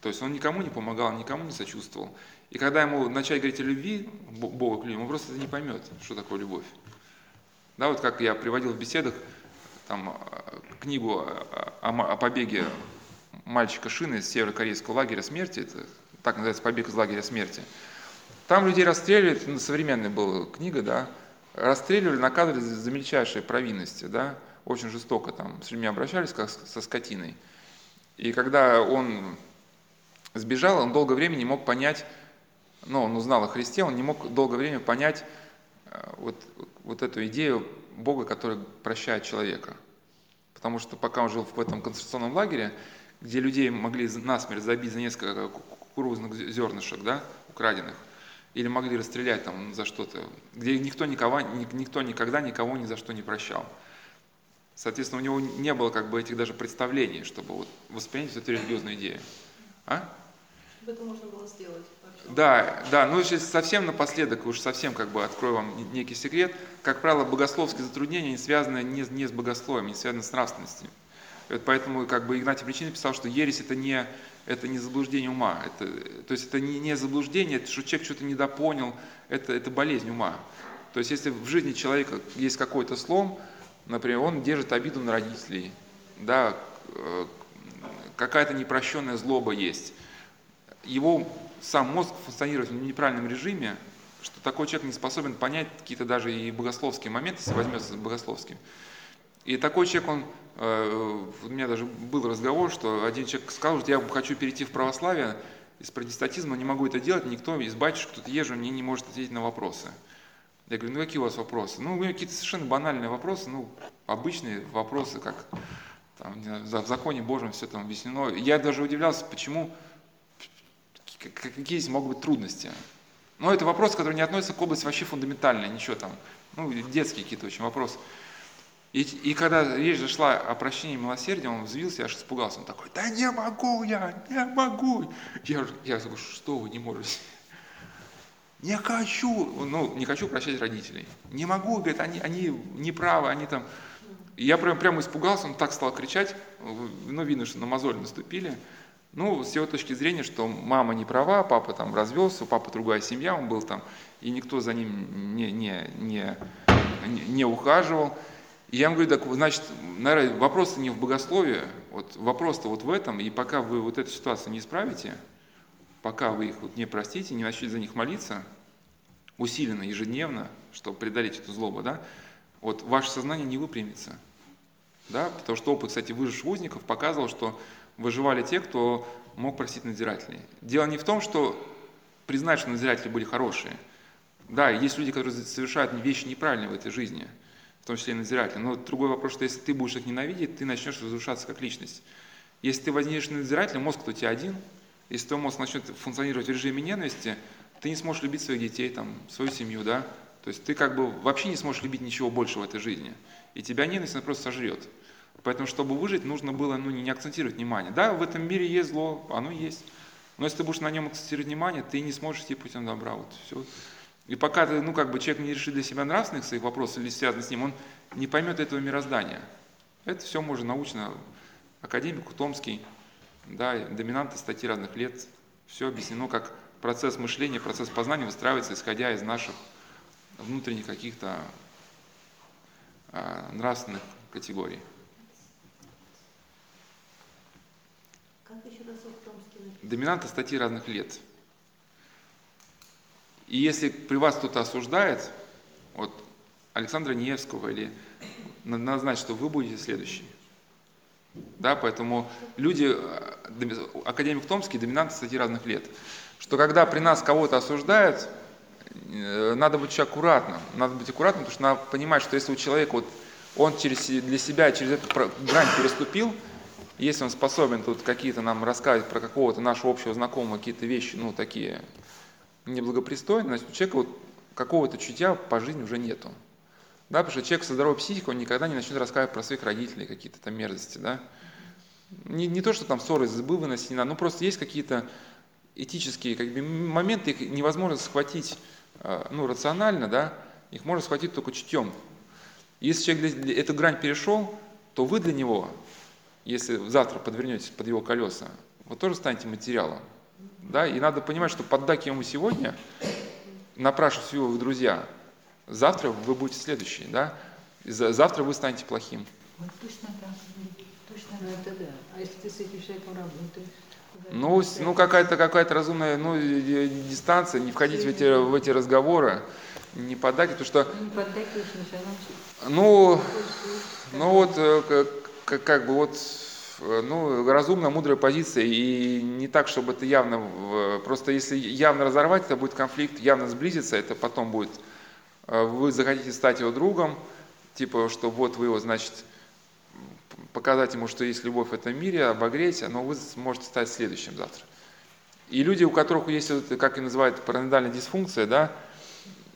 То есть он никому не помогал, никому не сочувствовал. И когда ему начать говорить о любви, Бога к людям, он просто не поймет, что такое любовь. Да, вот как я приводил в беседах там, э, книгу о, о побеге мальчика Шины из северокорейского лагеря смерти, это так называется «Побег из лагеря смерти». Там людей расстреливали, ну, современная была книга, да, расстреливали, наказывали за, мельчайшие провинности, да, очень жестоко там с людьми обращались, как со скотиной. И когда он сбежал, он долгое время не мог понять, ну, он узнал о Христе, он не мог долгое время понять э, вот, вот эту идею Бога, который прощает человека. Потому что пока он жил в этом концентрационном лагере, где людей могли насмерть забить за несколько кукурузных зернышек, да, украденных, или могли расстрелять там за что-то, где никто, никого, никто никогда никого ни за что не прощал. Соответственно, у него не было как бы этих даже представлений, чтобы вот воспринять эту религиозную идею. А? Это можно было сделать. Вообще. Да, да, ну сейчас совсем напоследок, уж совсем как бы открою вам некий секрет. Как правило, богословские затруднения не связаны не, не с богословием, не связаны с нравственностью. Поэтому как бы Игнатий Причина писал, что ересь это не, это не заблуждение ума. Это, то есть это не, не заблуждение, это что человек что-то недопонял, это, это болезнь ума. То есть если в жизни человека есть какой-то слом, например, он держит обиду на родителей, да, э, какая-то непрощенная злоба есть, его сам мозг функционирует в неправильном режиме, что такой человек не способен понять какие-то даже и богословские моменты, если возьмется богословским. И такой человек, он, у меня даже был разговор, что один человек сказал, что я хочу перейти в православие, из протестантизма не могу это делать, никто из батюшек, кто-то езжу, мне не может ответить на вопросы. Я говорю, ну какие у вас вопросы? Ну, какие-то совершенно банальные вопросы, ну, обычные вопросы, как там, в законе Божьем все там объяснено. Я даже удивлялся, почему, какие здесь могут быть трудности. Но это вопрос, который не относится к области вообще фундаментальной, ничего там, ну, детские какие-то очень вопросы. И, и когда речь зашла о прощении и милосердии, он взвился, я аж испугался. Он такой, да не могу я, не могу. Я, я говорю, что вы не можете? Не хочу, ну, не хочу прощать родителей. Не могу, говорит, они, они неправы, они там... Я прям, прямо испугался, он так стал кричать, ну, видно, что на мозоль наступили. Ну, с его точки зрения, что мама не права, папа там развелся, у папы другая семья, он был там, и никто за ним не, не, не, не ухаживал. Я ему говорю, так, значит, наверное, вопрос не в богословии, вот вопрос-то вот в этом, и пока вы вот эту ситуацию не исправите, пока вы их вот не простите, не начнете за них молиться, усиленно, ежедневно, чтобы преодолеть эту злобу, да, вот ваше сознание не выпрямится. Да, потому что опыт, кстати, выживших узников показывал, что выживали те, кто мог простить надзирателей. Дело не в том, что признать, что надзиратели были хорошие. Да, есть люди, которые совершают вещи неправильные в этой жизни – том числе и надзирателя. Но другой вопрос, что если ты будешь их ненавидеть, ты начнешь разрушаться как личность. Если ты возьмешь надзирателя, мозг-то у тебя один, если твой мозг начнет функционировать в режиме ненависти, ты не сможешь любить своих детей, там, свою семью, да, то есть ты как бы вообще не сможешь любить ничего больше в этой жизни. И тебя ненависть она просто сожрет. Поэтому, чтобы выжить, нужно было ну, не акцентировать внимание. Да, в этом мире есть зло, оно есть. Но если ты будешь на нем акцентировать внимание, ты не сможешь идти путем добра. Вот все. И пока ты, ну, как бы человек не решит для себя нравственных своих вопросов или связанных с ним, он не поймет этого мироздания. Это все можно научно, академик Томский, да, доминанты статьи разных лет, все объяснено, как процесс мышления, процесс познания выстраивается, исходя из наших внутренних каких-то а, нравственных категорий. Как еще раз Доминанты статьи разных лет. И если при вас кто-то осуждает, вот Александра Невского или надо знать, что вы будете следующий. Да, поэтому люди, э, академик Томский, доминанты статьи разных лет, что когда при нас кого-то осуждают, э, надо быть очень аккуратным. Надо быть аккуратным, потому что надо понимать, что если у человека вот он через, для себя через эту грань переступил, если он способен тут какие-то нам рассказывать про какого-то нашего общего знакомого какие-то вещи, ну, такие неблагопристойные, значит, у человека вот какого-то чутья по жизни уже нету. Да, потому что человек со здоровой психикой, он никогда не начнет рассказывать про своих родителей какие-то там мерзости, да. Не, не то, что там ссоры из избы выносить не надо, ну просто есть какие-то этические как бы, моменты, их невозможно схватить э, ну, рационально, да, их можно схватить только чутьем. Если человек эту грань перешел, то вы для него, если завтра подвернетесь под его колеса, вы тоже станете материалом. Да? И надо понимать, что поддакивая ему сегодня, напрашиваясь его в друзья, завтра вы будете следующие. Да? Завтра вы станете плохим. Вот точно так, точно Ну это да. А если ты с этим человеком работаешь? Ну, ну какая-то какая разумная ну, э, э, дистанция, не входить в эти, в эти разговоры, не поддакивать, потому что, Не поддакиваешь, начинаем учить. ну, ну вот, э, к- к- как бы вот, э, ну, разумная, мудрая позиция, и не так, чтобы это явно, просто если явно разорвать, это будет конфликт, явно сблизиться, это потом будет, э, вы захотите стать его другом, типа, что вот вы его, значит, показать ему, что есть любовь в этом мире, обогреть, но вы сможете стать следующим завтра. И люди, у которых есть, как и называют, параноидальная дисфункция, да,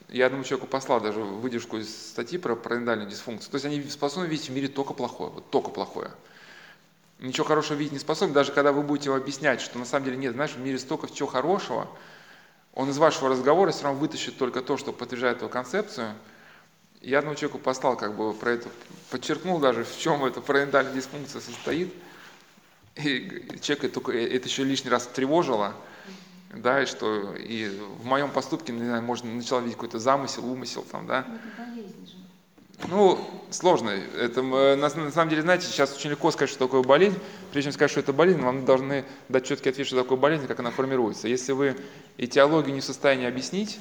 я одному человеку послал даже выдержку из статьи про параноидальную дисфункцию. То есть они способны видеть в мире только плохое, вот только плохое. Ничего хорошего видеть не способны, даже когда вы будете его объяснять, что на самом деле нет, знаешь, в мире столько всего хорошего, он из вашего разговора все равно вытащит только то, что подтверждает его концепцию. Я одному человеку послал как бы про это, подчеркнул даже, в чем эта параноидальная дисфункция состоит. И человека только это еще лишний раз тревожило, да, и что и в моем поступке, не знаю, можно начала видеть какой-то замысел, умысел там, да. Ну, это болезнь же. Ну, сложно. Это, э, на, на самом деле, знаете, сейчас очень легко сказать, что такое болезнь. Прежде чем сказать, что это болезнь, вам должны дать четкий ответ, что такое болезнь, как она формируется. Если вы этиологию не в состоянии объяснить,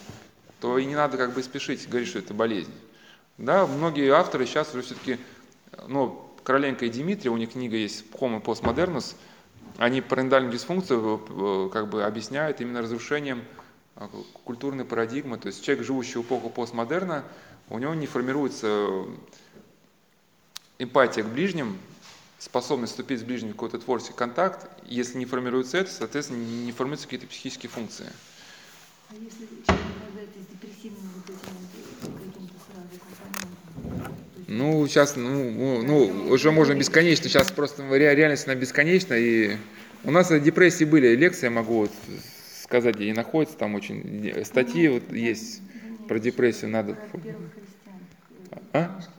то и не надо как бы спешить говорить, что это болезнь. Да, многие авторы сейчас уже все-таки, ну, Короленко и Дмитрий, у них книга есть Homo Postmodernus, они параноидальную дисфункцию э, как бы объясняют именно разрушением э, культурной парадигмы. То есть человек, живущий в эпоху постмодерна, у него не формируется эмпатия к ближним, способность вступить с ближним в какой-то творческий контакт. Если не формируется это, соответственно, не формируются какие-то психические функции. А если человек обладает с депрессивными вот этими вот, э, какими-то сразу Ну, сейчас, ну, ну, ну, уже можно бесконечно. Сейчас просто ре- реальность она бесконечна. И у нас депрессии были, лекции, я могу вот сказать, где они находятся, там очень э, статьи вот есть про депрессию, надо. Э, А? Книжки.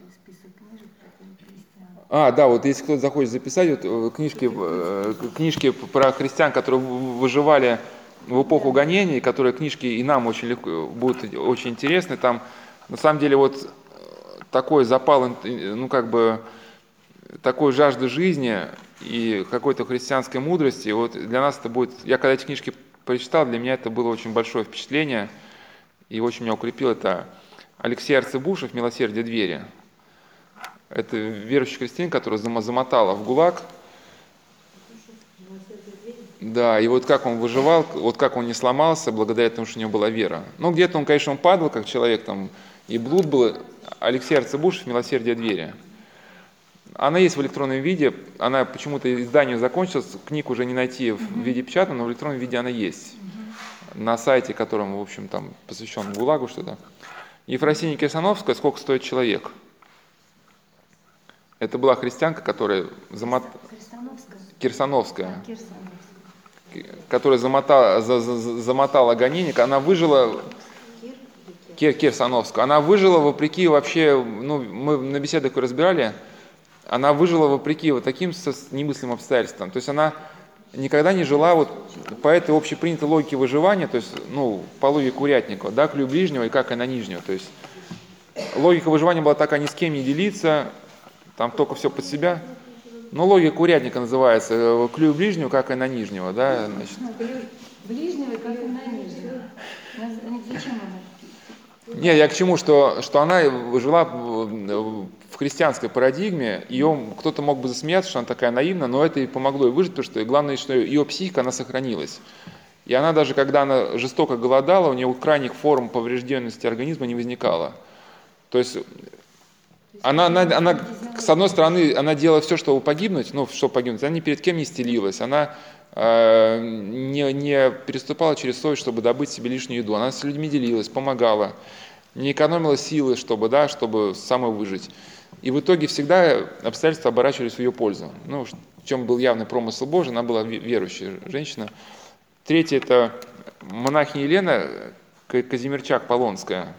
А, да, вот если кто-то захочет записать, вот э, книжки, э, книжки про христиан, которые выживали в эпоху гонений, которые книжки и нам очень легко будут очень интересны. Там на самом деле вот э, такой запал, э, ну как бы такой жажды жизни и какой-то христианской мудрости. Вот для нас это будет, я когда эти книжки прочитал, для меня это было очень большое впечатление и очень меня укрепил. Это Алексей Арцебушев «Милосердие двери». Это верующий христианин, который зам- замотала в ГУЛАГ. Да, и вот как он выживал, вот как он не сломался, благодаря тому, что у него была вера. Ну, где-то он, конечно, он падал, как человек, там, и блуд был. Алексей Арцебушев «Милосердие двери». Она есть в электронном виде, она почему-то издание закончилось, книг уже не найти в виде печатном, но в электронном виде она есть. На сайте, которому, в общем, там посвящен ГУЛАГу что-то. Ефросиния Кирсановская «Сколько стоит человек?» Это была христианка, которая замот... Кирсановская, Кирсановская. которая замотала, за- за- за- замотала гонение, она выжила, Кир, Кирсановская, она выжила вопреки вообще, ну, мы на беседах разбирали, она выжила вопреки вот таким немыслимым обстоятельствам. То есть она никогда не жила вот по этой общепринятой логике выживания, то есть, ну, по логике Курятникова, да, клю ближнего и как и на нижнего. То есть логика выживания была такая, ни с кем не делиться, там только все под себя. Ну, логика урядника называется, э, клюй ближнего, как и на нижнего, да, значит. Ну, ближнего, как и на нижнего. Зачем он это? Не, я к чему, что, что она жила в христианской парадигме, ее кто-то мог бы засмеяться, что она такая наивна, но это и помогло ей выжить, потому что главное, что ее психика, она сохранилась. И она даже, когда она жестоко голодала, у нее крайних форм поврежденности организма не возникало. То есть она, она, она, с одной стороны, она делала все, чтобы погибнуть, ну, чтобы погибнуть, она ни перед кем не стелилась, она э, не, не переступала через совесть, чтобы добыть себе лишнюю еду, она с людьми делилась, помогала, не экономила силы, чтобы, да, чтобы самой выжить. И в итоге всегда обстоятельства оборачивались в ее пользу. Ну, в чем был явный промысел Божий, она была верующая женщина. Третье – это монахиня Елена Казимирчак Полонская.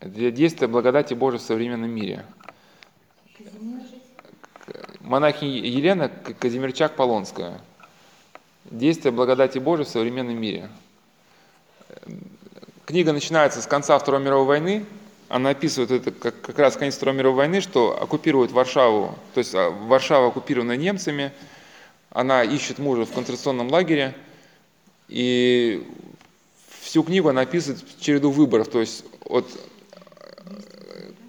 Это действие благодати Божией в современном мире. Монахиня Елена Казимирчак Полонская. Действие благодати Божией в современном мире. Книга начинается с конца Второй мировой войны – она описывает это как, как раз конец Второй мировой войны, что оккупирует Варшаву, то есть а, Варшава оккупирована немцами, она ищет мужа в концентрационном лагере, и всю книгу она описывает череду выборов, то есть от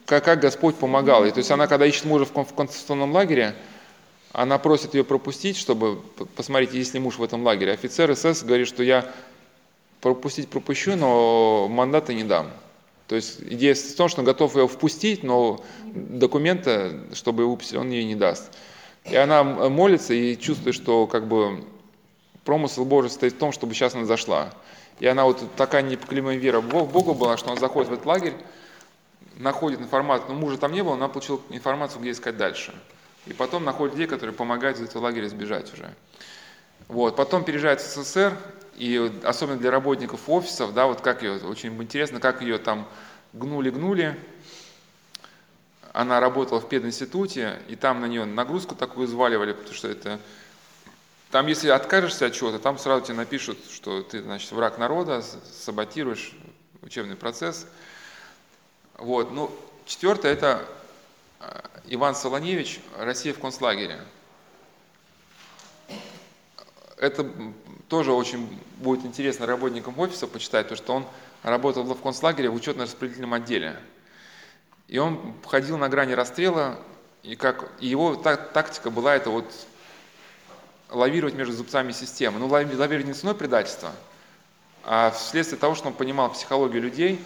как, как Господь помогал ей. То есть она, когда ищет мужа в концентрационном лагере, она просит ее пропустить, чтобы посмотреть, есть ли муж в этом лагере. Офицер СС говорит, что я пропустить пропущу, но мандата не дам. То есть идея в том, что он готов ее впустить, но документа, чтобы его выпустить, он ей не даст. И она молится и чувствует, что как бы промысел Божий стоит в том, чтобы сейчас она зашла. И она вот такая непоколебимая вера в Бога была, что она заходит в этот лагерь, находит информацию, но мужа там не было, она получила информацию, где искать дальше. И потом находит людей, которые помогают из этого лагеря сбежать уже. Вот. Потом переезжает в СССР, и особенно для работников офисов, да, вот как ее, очень интересно, как ее там гнули-гнули. Она работала в пединституте, и там на нее нагрузку такую взваливали, потому что это... Там, если откажешься от чего-то, там сразу тебе напишут, что ты, значит, враг народа, саботируешь учебный процесс. Вот. Ну, четвертое – это э, Иван Солоневич «Россия в концлагере». Это тоже очень будет интересно работникам офиса почитать, то что он работал в концлагере в учетно-распределительном отделе. И он ходил на грани расстрела, и, как, и его так, тактика была это вот лавировать между зубцами системы. Ну, лавировать не ценой предательства, а вследствие того, что он понимал психологию людей,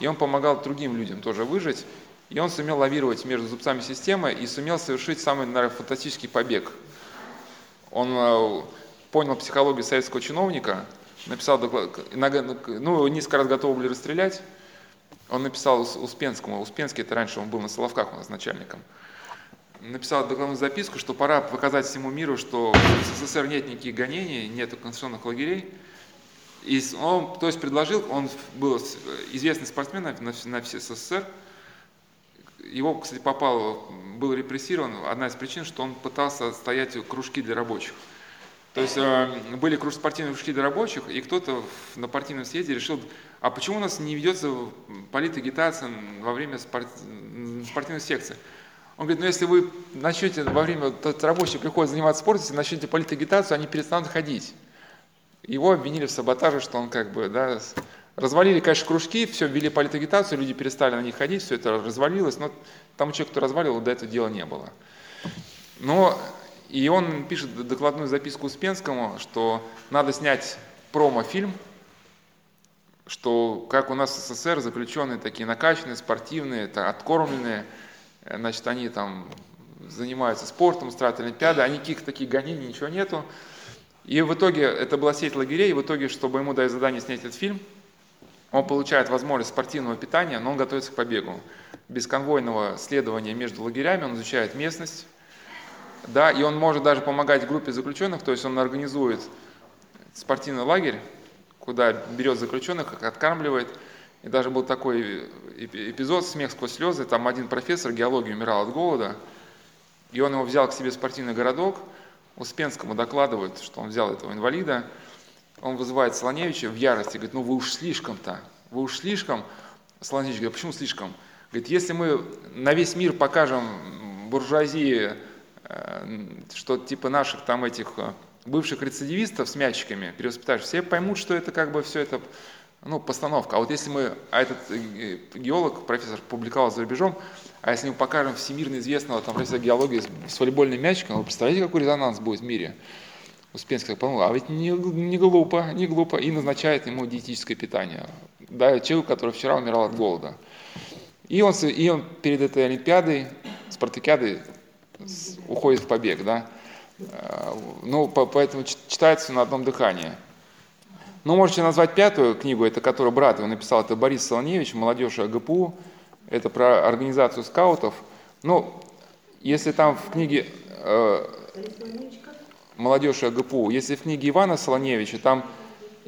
и он помогал другим людям тоже выжить, и он сумел лавировать между зубцами системы и сумел совершить самый, наверное, фантастический побег. Он э, понял психологию советского чиновника, написал доклад, ну, несколько раз готовы были расстрелять, он написал Успенскому, Успенский, это раньше он был на Соловках у нас начальником, написал докладную записку, что пора показать всему миру, что в СССР нет никаких гонений, нет конституционных лагерей. И он, то есть предложил, он был известный спортсмен на, на все СССР, его, кстати, попал, был репрессирован, одна из причин, что он пытался стоять кружки для рабочих. То есть э, были спортивные кружки для рабочих, и кто-то на партийном съезде решил, а почему у нас не ведется политагитация во время спорт, спортивной секции? Он говорит, ну если вы начнете во время, тот рабочий приходит заниматься спортом, если начнете политагитацию, они перестанут ходить. Его обвинили в саботаже, что он как бы, да, развалили, конечно, кружки, все, ввели политагитацию, люди перестали на них ходить, все это развалилось, но тому человеку, кто развалил, до этого дела не было. Но и он пишет докладную записку Успенскому, что надо снять промо-фильм, что как у нас в СССР заключенные такие накачанные, спортивные, откормленные, э, значит, они там занимаются спортом, устраивают олимпиады, а никаких таких гонений, ничего нету. И в итоге, это была сеть лагерей, и в итоге, чтобы ему дать задание снять этот фильм, он получает возможность спортивного питания, но он готовится к побегу. Без конвойного следования между лагерями он изучает местность, да, и он может даже помогать группе заключенных, то есть он организует спортивный лагерь, куда берет заключенных, откармливает. И даже был такой эпизод «Смех сквозь слезы», там один профессор геологии умирал от голода, и он его взял к себе в спортивный городок, Успенскому докладывает, что он взял этого инвалида, он вызывает Солоневича в ярости, говорит, ну вы уж слишком-то, вы уж слишком. Солоневич говорит, почему слишком? Говорит, если мы на весь мир покажем буржуазии что типа наших там этих э, бывших рецидивистов с мячиками перевоспитаешь, все поймут, что это как бы все это ну, постановка. А вот если мы, а этот э, геолог, профессор, публиковал за рубежом, а если мы покажем всемирно известного там, профессора геологии с волейбольным мячиком, вы представляете, какой резонанс будет в мире? Успенский подумал, а ведь не, не глупо, не глупо, и назначает ему диетическое питание. Да, человек, который вчера умирал от голода. И он, и он перед этой Олимпиадой, спартакиадой, уходит в побег, да. Э, ну, поэтому читается на одном дыхании. Ну, можете назвать пятую книгу, это которую брат его написал, это Борис Солоневич, «Молодежь АГПУ», это про организацию скаутов. Ну, если там в книге э, «Молодежь АГПУ», если в книге Ивана Солоневича, там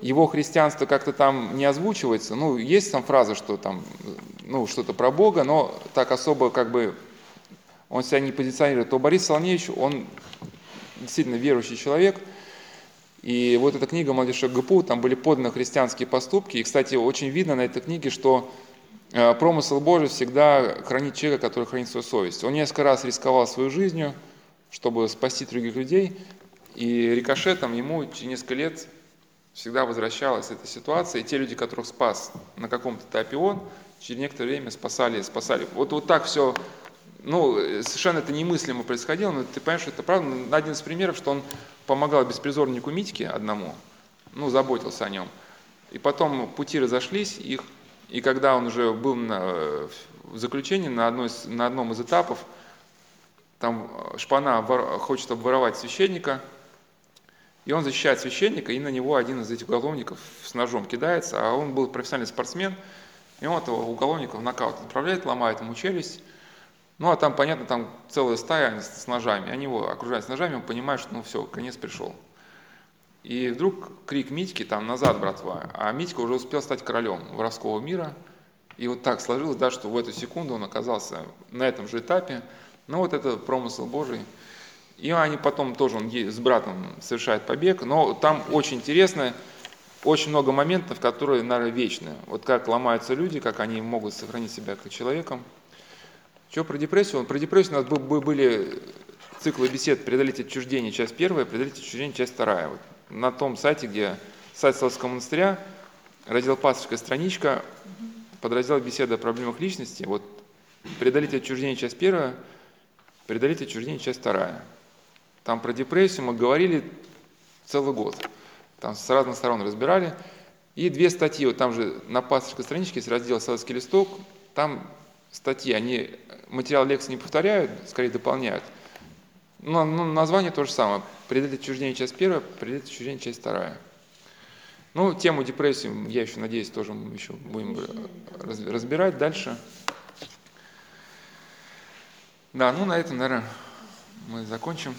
его христианство как-то там не озвучивается, ну, есть там фраза, что там, ну, что-то про Бога, но так особо как бы он себя не позиционирует, то Борис Солоневич, он действительно верующий человек – и вот эта книга «Молодежь ГПУ», там были поданы христианские поступки. И, кстати, очень видно на этой книге, что э, промысел Божий всегда хранит человека, который хранит свою совесть. Он несколько раз рисковал свою жизнью, чтобы спасти других людей, и рикошетом ему через несколько лет всегда возвращалась эта ситуация, и те люди, которых спас на каком-то этапе он, через некоторое время спасали, спасали. Вот, вот так все, ну, совершенно это немыслимо происходило, но ты понимаешь, что это правда. Один из примеров, что он помогал беспризорнику Митьке одному, ну, заботился о нем. И потом пути разошлись их, и когда он уже был на, в заключении на, одной, на одном из этапов, там шпана вор, хочет обворовать священника, и он защищает священника, и на него один из этих уголовников с ножом кидается, а он был профессиональный спортсмен, и он этого уголовника в нокаут отправляет, ломает ему челюсть, ну, а там, понятно, там целая стая с ножами. Они его окружают с ножами, он понимает, что ну все, конец пришел. И вдруг крик Митьки, там, назад, братва. А Митька уже успел стать королем воровского мира. И вот так сложилось, да, что в эту секунду он оказался на этом же этапе. Ну, вот это промысел Божий. И они потом тоже, он с братом совершает побег. Но там очень интересно, очень много моментов, которые, наверное, вечны. Вот как ломаются люди, как они могут сохранить себя как человеком. Что про депрессию? Про депрессию у нас были циклы бесед «Преодолеть отчуждение», часть первая, «Преодолеть отчуждение», часть вторая. Вот на том сайте, где сайт Славского монастыря, раздел «Пасторская страничка», подраздел «Беседа о проблемах личности». Вот «Преодолеть отчуждение», часть первая, «Преодолеть отчуждение», часть вторая. Там про депрессию мы говорили целый год. Там с разных сторон разбирали. И две статьи, вот там же на пасторской страничке есть раздел «Соловецкий листок», там статьи, они материал лекции не повторяют, скорее дополняют. Но, но название то же самое. Предать отчуждение часть первая, предать отчуждение часть вторая. Ну, тему депрессии, я еще надеюсь, тоже мы еще будем разбирать дальше. Да, ну на этом, наверное, мы закончим.